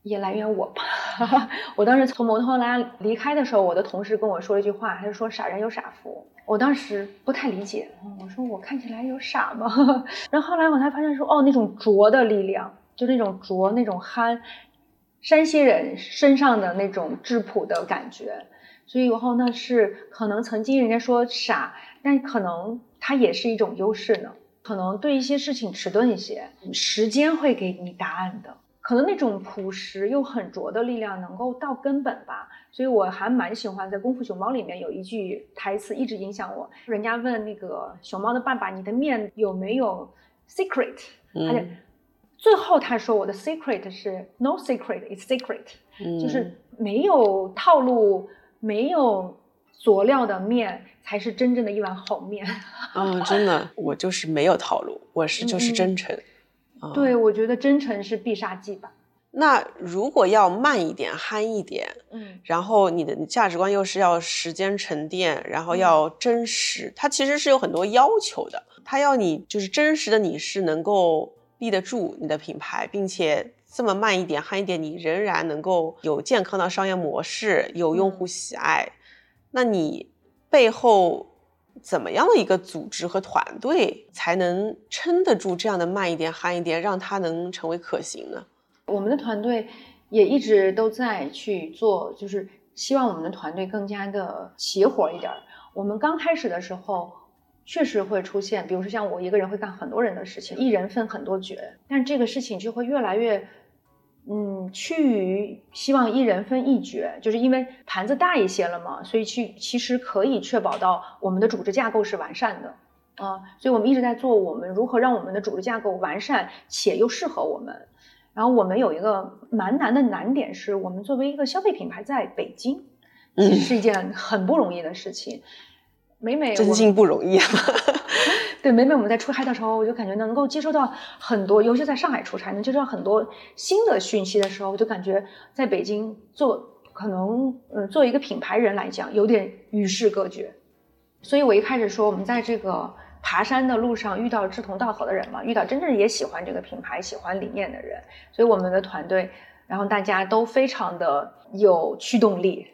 S1: 也来源我吧。我当时从摩托罗拉离开的时候，我的同事跟我说了一句话，他就说“傻人有傻福”。我当时不太理解，我说我看起来有傻吗？然后后来我才发现说，哦，那种拙的力量，就那种拙、那种憨，山西人身上的那种质朴的感觉。所以以后那，是可能曾经人家说傻，但可能它也是一种优势呢。可能对一些事情迟钝一些，时间会给你答案的。可能那种朴实又很拙的力量能够到根本吧，所以我还蛮喜欢在《功夫熊猫》里面有一句台词一直影响我。人家问那个熊猫的爸爸：“你的面有没有 secret？” 他就
S3: 嗯
S1: 最后他说：“我的 secret 是 no secret，it's secret，
S3: 嗯，
S1: 就是没有套路、没有佐料的面才是真正的一碗好面。
S3: 啊、真的，我就是没有套路，我是 就是
S1: 嗯
S3: 真诚。啊
S1: 对，我觉得真诚是必杀技吧。
S3: 那如果要慢一点、憨一点，
S1: 嗯
S3: 然后你的价值观又是要时间沉淀，然后
S1: 嗯
S3: 要真实，它其实是有很多要求的。它要你就是真实的，你是能够立得住你的品牌，并且这么慢一点、憨一点，你仍然能够有健康的商业模式，有用户喜爱。那你背后怎么样的一个组织和团队才能撑得住这样的慢一点、憨一点，让它能成为可行呢？
S1: 我们的团队也一直都在去做，就是希望我们的团队更加的齐活一点。我们刚开始的时候，确实会出现，比如说像我一个人会干很多人的事情，一人分很多角，但这个事情就会越来越，嗯，趋于希望一人分一角，就是因为盘子大一些了嘛，所以去其实可以确保到我们的组织架构是完善的。啊、所以我们一直在做我们如何让我们的组织架构完善且又适合我们。然后我们有一个蛮难的难点是，我们作为一个消费品牌在北京，其实是一件很不容易的事情。每每
S3: 真心不容易啊！
S1: 对，每每我们在出差的时候，我就感觉能够接收到很多，尤其在上海出差，能接收到很多新的讯息的时候，我就感觉在北京做可能，呃，作为一个品牌人来讲，有点与世隔绝。所以我一开始说，我们在这个爬山的路上遇到志同道合的人嘛，遇到真正也喜欢这个品牌、喜欢理念的人，所以我们的团队，然后大家都非常的有驱动力，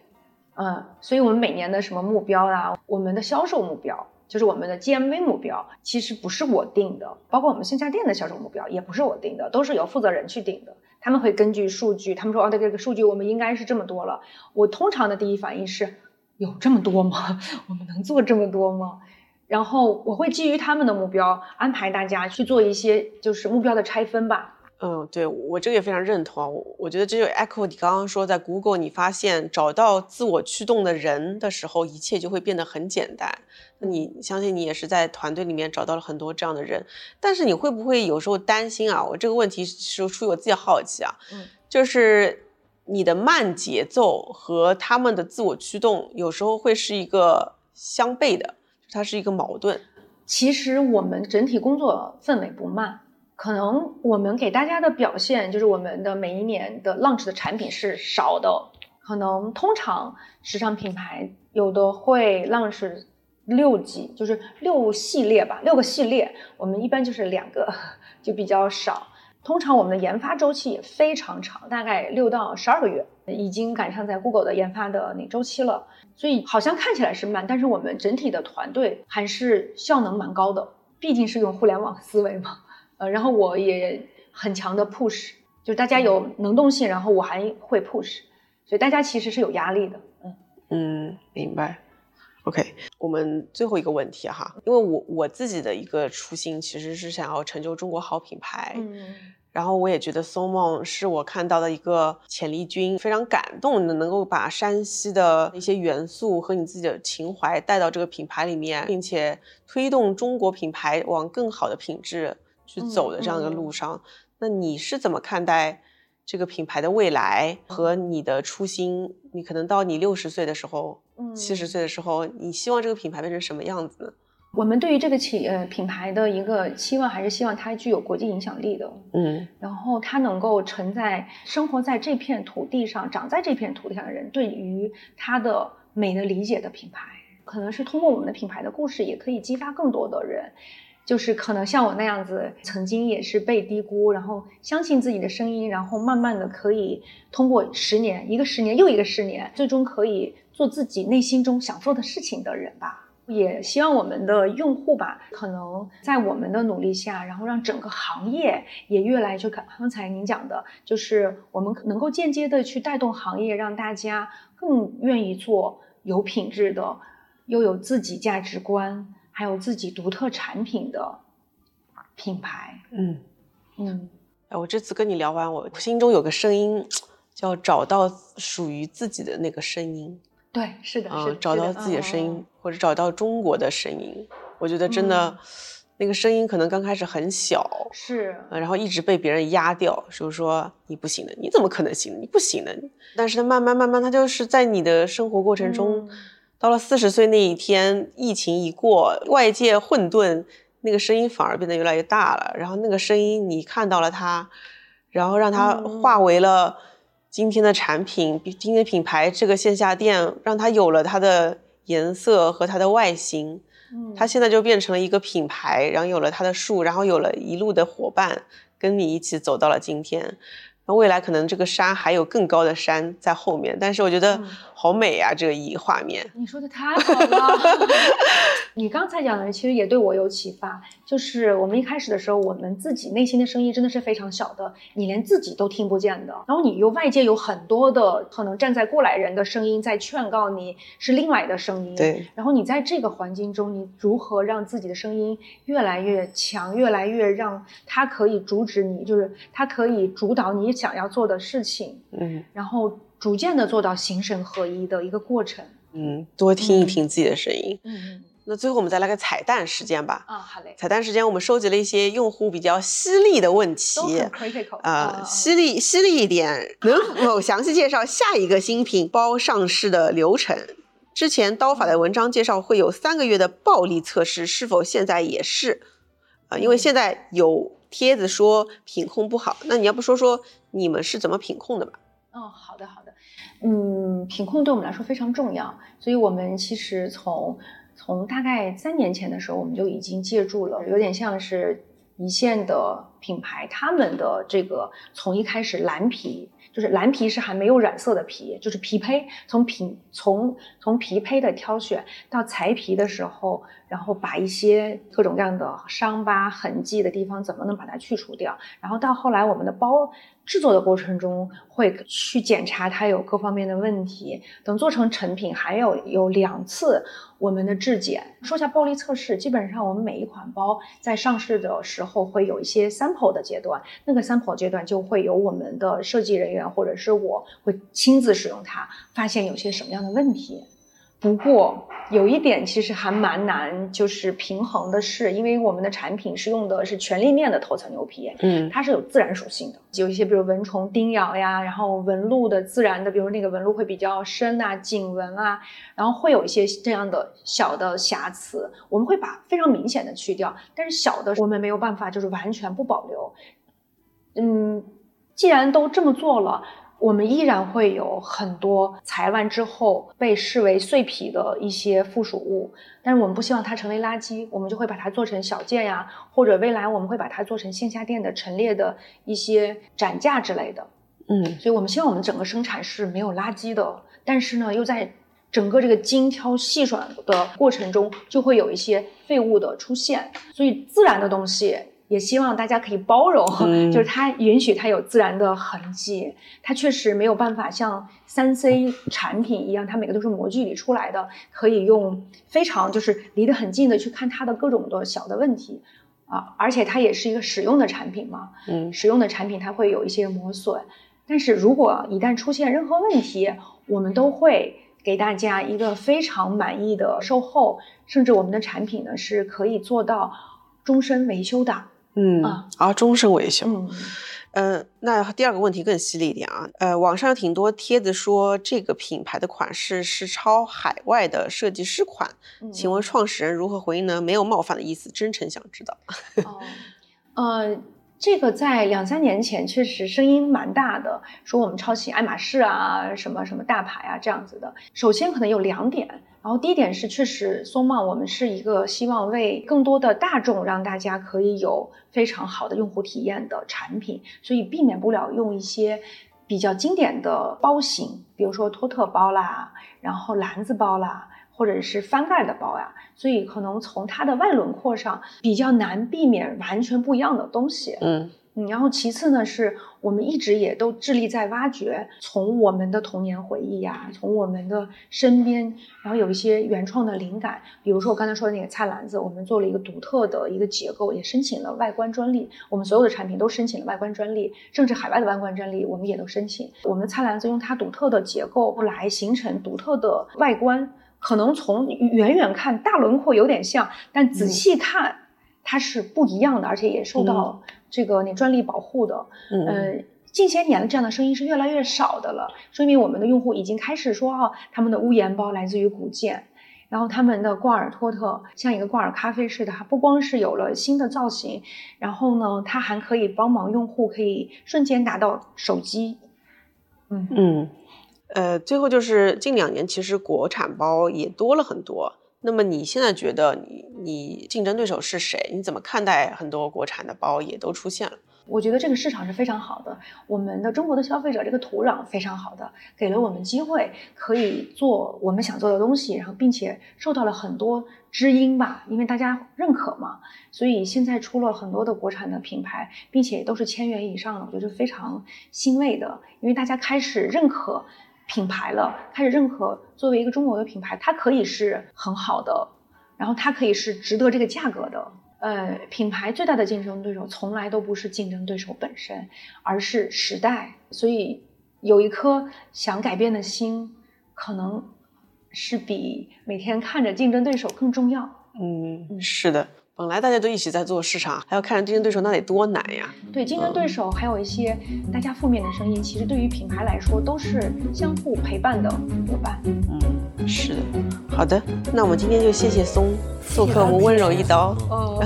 S1: 嗯，所以我们每年的什么目标啊，我们的销售目标，就是我们的 GMV 目标，其实不是我定的，包括我们线下店的销售目标也不是我定的，都是由负责人去定的。他们会根据数据，他们说哦，这个数据我们应该是这么多了。我通常的第一反应是，有这么多吗？我们能做这么多吗？然后我会基于他们的目标安排大家去做一些就是目标的拆分吧。
S3: 嗯，对我这个也非常认同啊。我我觉得这就 echo 你刚刚说，在 Google 你发现找到自我驱动的人的时候，一切就会变得很简单。那你相信你也是在团队里面找到了很多这样的人，但是你会不会有时候担心啊？我这个问题是出于我自己好奇啊，
S1: 嗯，
S3: 就是你的慢节奏和他们的自我驱动，有时候会是一个相悖的，它是一个矛盾。
S1: 其实我们整体工作氛围不慢，可能我们给大家的表现就是我们的每一年的 launch 的产品是少的，可能通常时尚品牌有的会 launch 六季，就是六系列吧，六个系列，我们一般就是两个，就比较少。通常我们的研发周期也非常长，大概六到十二个月，已经赶上在 Google 的研发的那周期了。所以好像看起来是慢，但是我们整体的团队还是效能蛮高的，毕竟是用互联网思维嘛。呃，然后我也很强的 push，就是大家有能动性，然后我还会 push，所以大家其实是有压力的。嗯
S3: 嗯，明白。OK，我们最后一个问题哈，因为我我自己的一个初心其实是想要成就中国好品牌，
S1: 嗯
S3: 然后我也觉得 So Mon 是我看到的一个潜力军，非常感动的，能够把山西的一些元素和你自己的情怀带到这个品牌里面，并且推动中国品牌往更好的品质去走的这样一个路上。那你是怎么看待这个品牌的未来和你的初心？你可能到你六十岁的时候，
S1: 嗯
S3: 七十岁的时候，你希望这个品牌变成什么样子呢？
S1: 我们对于这个企呃品牌的一个期望，还是希望它具有国际影响力的，
S3: 嗯
S1: 然后它能够承载生活在这片土地上、长在这片土地上的人对于它的美的理解的品牌，可能是通过我们的品牌的故事，也可以激发更多的人。就是可能像我那样子，曾经也是被低估，然后相信自己的声音，然后慢慢的可以通过十年，一个十年又一个十年，最终可以做自己内心中想做的事情的人吧。也希望我们的用户吧，可能在我们的努力下，然后让整个行业也越来就刚刚才您讲的，就是我们能够间接的去带动行业，让大家更愿意做有品质的，又有自己价值观，还有自己独特产品的品牌。
S3: 嗯。
S1: 嗯
S3: 哎，我这次跟你聊完，我心中有个声音，叫找到属于自己的那个声音。
S1: 对，是的，
S3: 嗯、
S1: 是的，
S3: 找到自己的声音，
S1: 嗯
S3: 或者找到中国的声音。我觉得真的，
S1: 嗯
S3: 那个声音可能刚开始很小，
S1: 是，
S3: 呃然后一直被别人压掉，就是说你不行的，你怎么可能行？你不行的。但是它慢慢慢慢，它就是在你的生活过程中，
S1: 嗯
S3: 到了四十岁那一天，疫情一过，外界混沌，那个声音反而变得越来越大了。然后那个声音，你看到了它，然后让它
S1: 嗯
S3: 化为了今天的产品，比今天品牌这个线下店，让它有了它的颜色和它的外形。
S1: 嗯
S3: 它现在就变成了一个品牌，然后有了它的树，然后有了一路的伙伴跟你一起走到了今天。那未来可能这个山还有更高的山在后面，但是我觉得
S1: 嗯
S3: 好美啊，这个一画面。
S1: 你说的太好了，你刚才讲的其实也对我有启发。就是我们一开始的时候，我们自己内心的声音真的是非常小的，你连自己都听不见的。然后你又外界有很多的可能站在过来人的声音在劝告你，是另外的声音。。
S3: 对，
S1: 然后你在这个环境中，你如何让自己的声音越来越强，越来越让它可以阻止你，就是它可以主导你想要做的事情，
S3: 嗯
S1: 然后逐渐的做到形神合一的一个过程。
S3: 嗯，多听一
S1: 嗯
S3: 听自己的声音。
S1: 嗯嗯
S3: 那最后我们再来个彩蛋时间吧。
S1: 啊，好嘞。
S3: 彩蛋时间，我们收集了一些用户比较犀利的问题
S1: 都很 critical
S3: 啊、犀利犀利一点，能 否详细介绍下一个新品包上市的流程？之前刀法的文章介绍会有三个月的暴力测试，是否现在也是？啊、因为现在有帖子说品控不好，那你要不说说你们是怎么品控的吧？
S1: 哦，好的好的，嗯，品控对我们来说非常重要，所以我们其实从从大概三年前的时候，我们就已经借助了，有点像是一线的品牌，他们的这个从一开始蓝皮。就是蓝皮是还没有染色的皮，就是皮胚，从皮从从皮胚的挑选到裁皮的时候，然后把一些各种各样的伤疤痕迹的地方怎么能把它去除掉，然后到后来我们的包制作的过程中会去检查它有各方面的问题，等做成成品还有有两次我们的质检。说下暴力测试，基本上我们每一款包在上市的时候会有一些 sample 的阶段，那个 sample 阶段就会有我们的设计人员或者是我会亲自使用它，发现有些什么样的问题。不过有一点其实还蛮难，就是平衡的是，因为我们的产品是用的是全立面的头层牛皮，
S3: 嗯
S1: 它是有自然属性的，有一些比如蚊虫叮咬呀，然后纹路的自然的，比如那个纹路会比较深啊，颈纹啊，然后会有一些这样的小的瑕疵，我们会把非常明显的去掉，但是小的我们没有办法就是完全不保留。嗯，既然都这么做了。我们依然会有很多裁完之后被视为碎皮的一些附属物，但是我们不希望它成为垃圾，我们就会把它做成小件呀，或者未来我们会把它做成线下店的陈列的一些展架之类的。
S3: 嗯
S1: 所以我们希望我们整个生产是没有垃圾的，但是呢，又在整个这个精挑细选的过程中，就会有一些废物的出现。所以自然的东西。也希望大家可以包容，
S3: 嗯。
S1: 就是它允许它有自然的痕迹，它确实没有办法像三 C 产品一样，它每个都是模具里出来的，可以用非常就是离得很近的去看它的各种的小的问题啊，而且它也是一个使用的产品嘛，
S3: 嗯。
S1: 使用的产品它会有一些磨损，但是如果一旦出现任何问题，我们都会给大家一个非常满意的售后，甚至我们的产品呢是可以做到终身维修的。
S3: 嗯啊，终身维修。
S1: 嗯。
S3: 呃，那第二个问题更犀利一点啊，呃，网上有挺多帖子说这个品牌的款式是抄海外的设计师款，请问创始人如何回应呢？没有冒犯的意思，真诚想知道。
S1: 哦，呃，这个在两三年前确实声音蛮大的，说我们抄袭爱马仕啊，什么什么大牌啊这样子的。首先可能有两点。然后第一点是，确实松茂我们是一个希望为更多的大众让大家可以有非常好的用户体验的产品，所以避免不了用一些比较经典的包型，比如说托特包啦，然后篮子包啦，或者是翻盖的包呀，所以可能从它的外轮廓上比较难避免完全不一样的东西。
S3: 嗯。
S1: 嗯，然后其次呢，是我们一直也都致力在挖掘，从我们的童年回忆呀，从我们的身边，然后有一些原创的灵感。比如说我刚才说的那个菜篮子，我们做了一个独特的一个结构，也申请了外观专利。我们所有的产品都申请了外观专利，甚至海外的外观专利我们也都申请。我们的菜篮子用它独特的结构来形成独特的外观，可能从远远看大轮廓有点像，但仔细看它是不一样的，而且也受到。这个你专利保护的，嗯，近些年的这样的声音是越来越少的了，说明我们的用户已经开始说哦，他们的屋檐包来自于古建，然后他们的挂耳托特像一个挂耳咖啡似的，它不光是有了新的造型，然后呢，它还可以帮忙用户可以瞬间拿到手机，
S3: 嗯。嗯，呃，最后就是近两年其实国产包也多了很多。那么你现在觉得你你竞争对手是谁？你怎么看待很多国产的包也都出现了？
S1: 我觉得这个市场是非常好的，我们的中国的消费者这个土壤非常好的，给了我们机会可以做我们想做的东西，然后并且受到了很多知音吧，因为大家认可嘛，所以现在出了很多的国产的品牌，并且都是千元以上的，我觉得是非常欣慰的，因为大家开始认可。品牌了，开始认可作为一个中国的品牌，它可以是很好的，然后它可以是值得这个价格的。呃，品牌最大的竞争对手从来都不是竞争对手本身，而是时代。所以有一颗想改变的心，可能是比每天看着竞争对手更重要。
S3: 嗯，是的。本来大家都一起在做市场，还要看着竞争对手，那得多难呀！
S1: 对，竞争对手还有一些大家负面的声音，其实对于品牌来说都是相互陪伴的伙伴。
S3: 嗯，是的。好的，那我们今天就谢谢松做客我们温柔一刀。哦。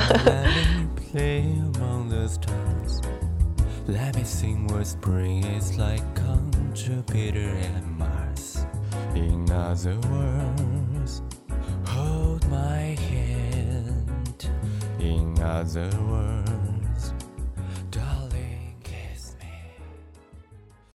S3: In other words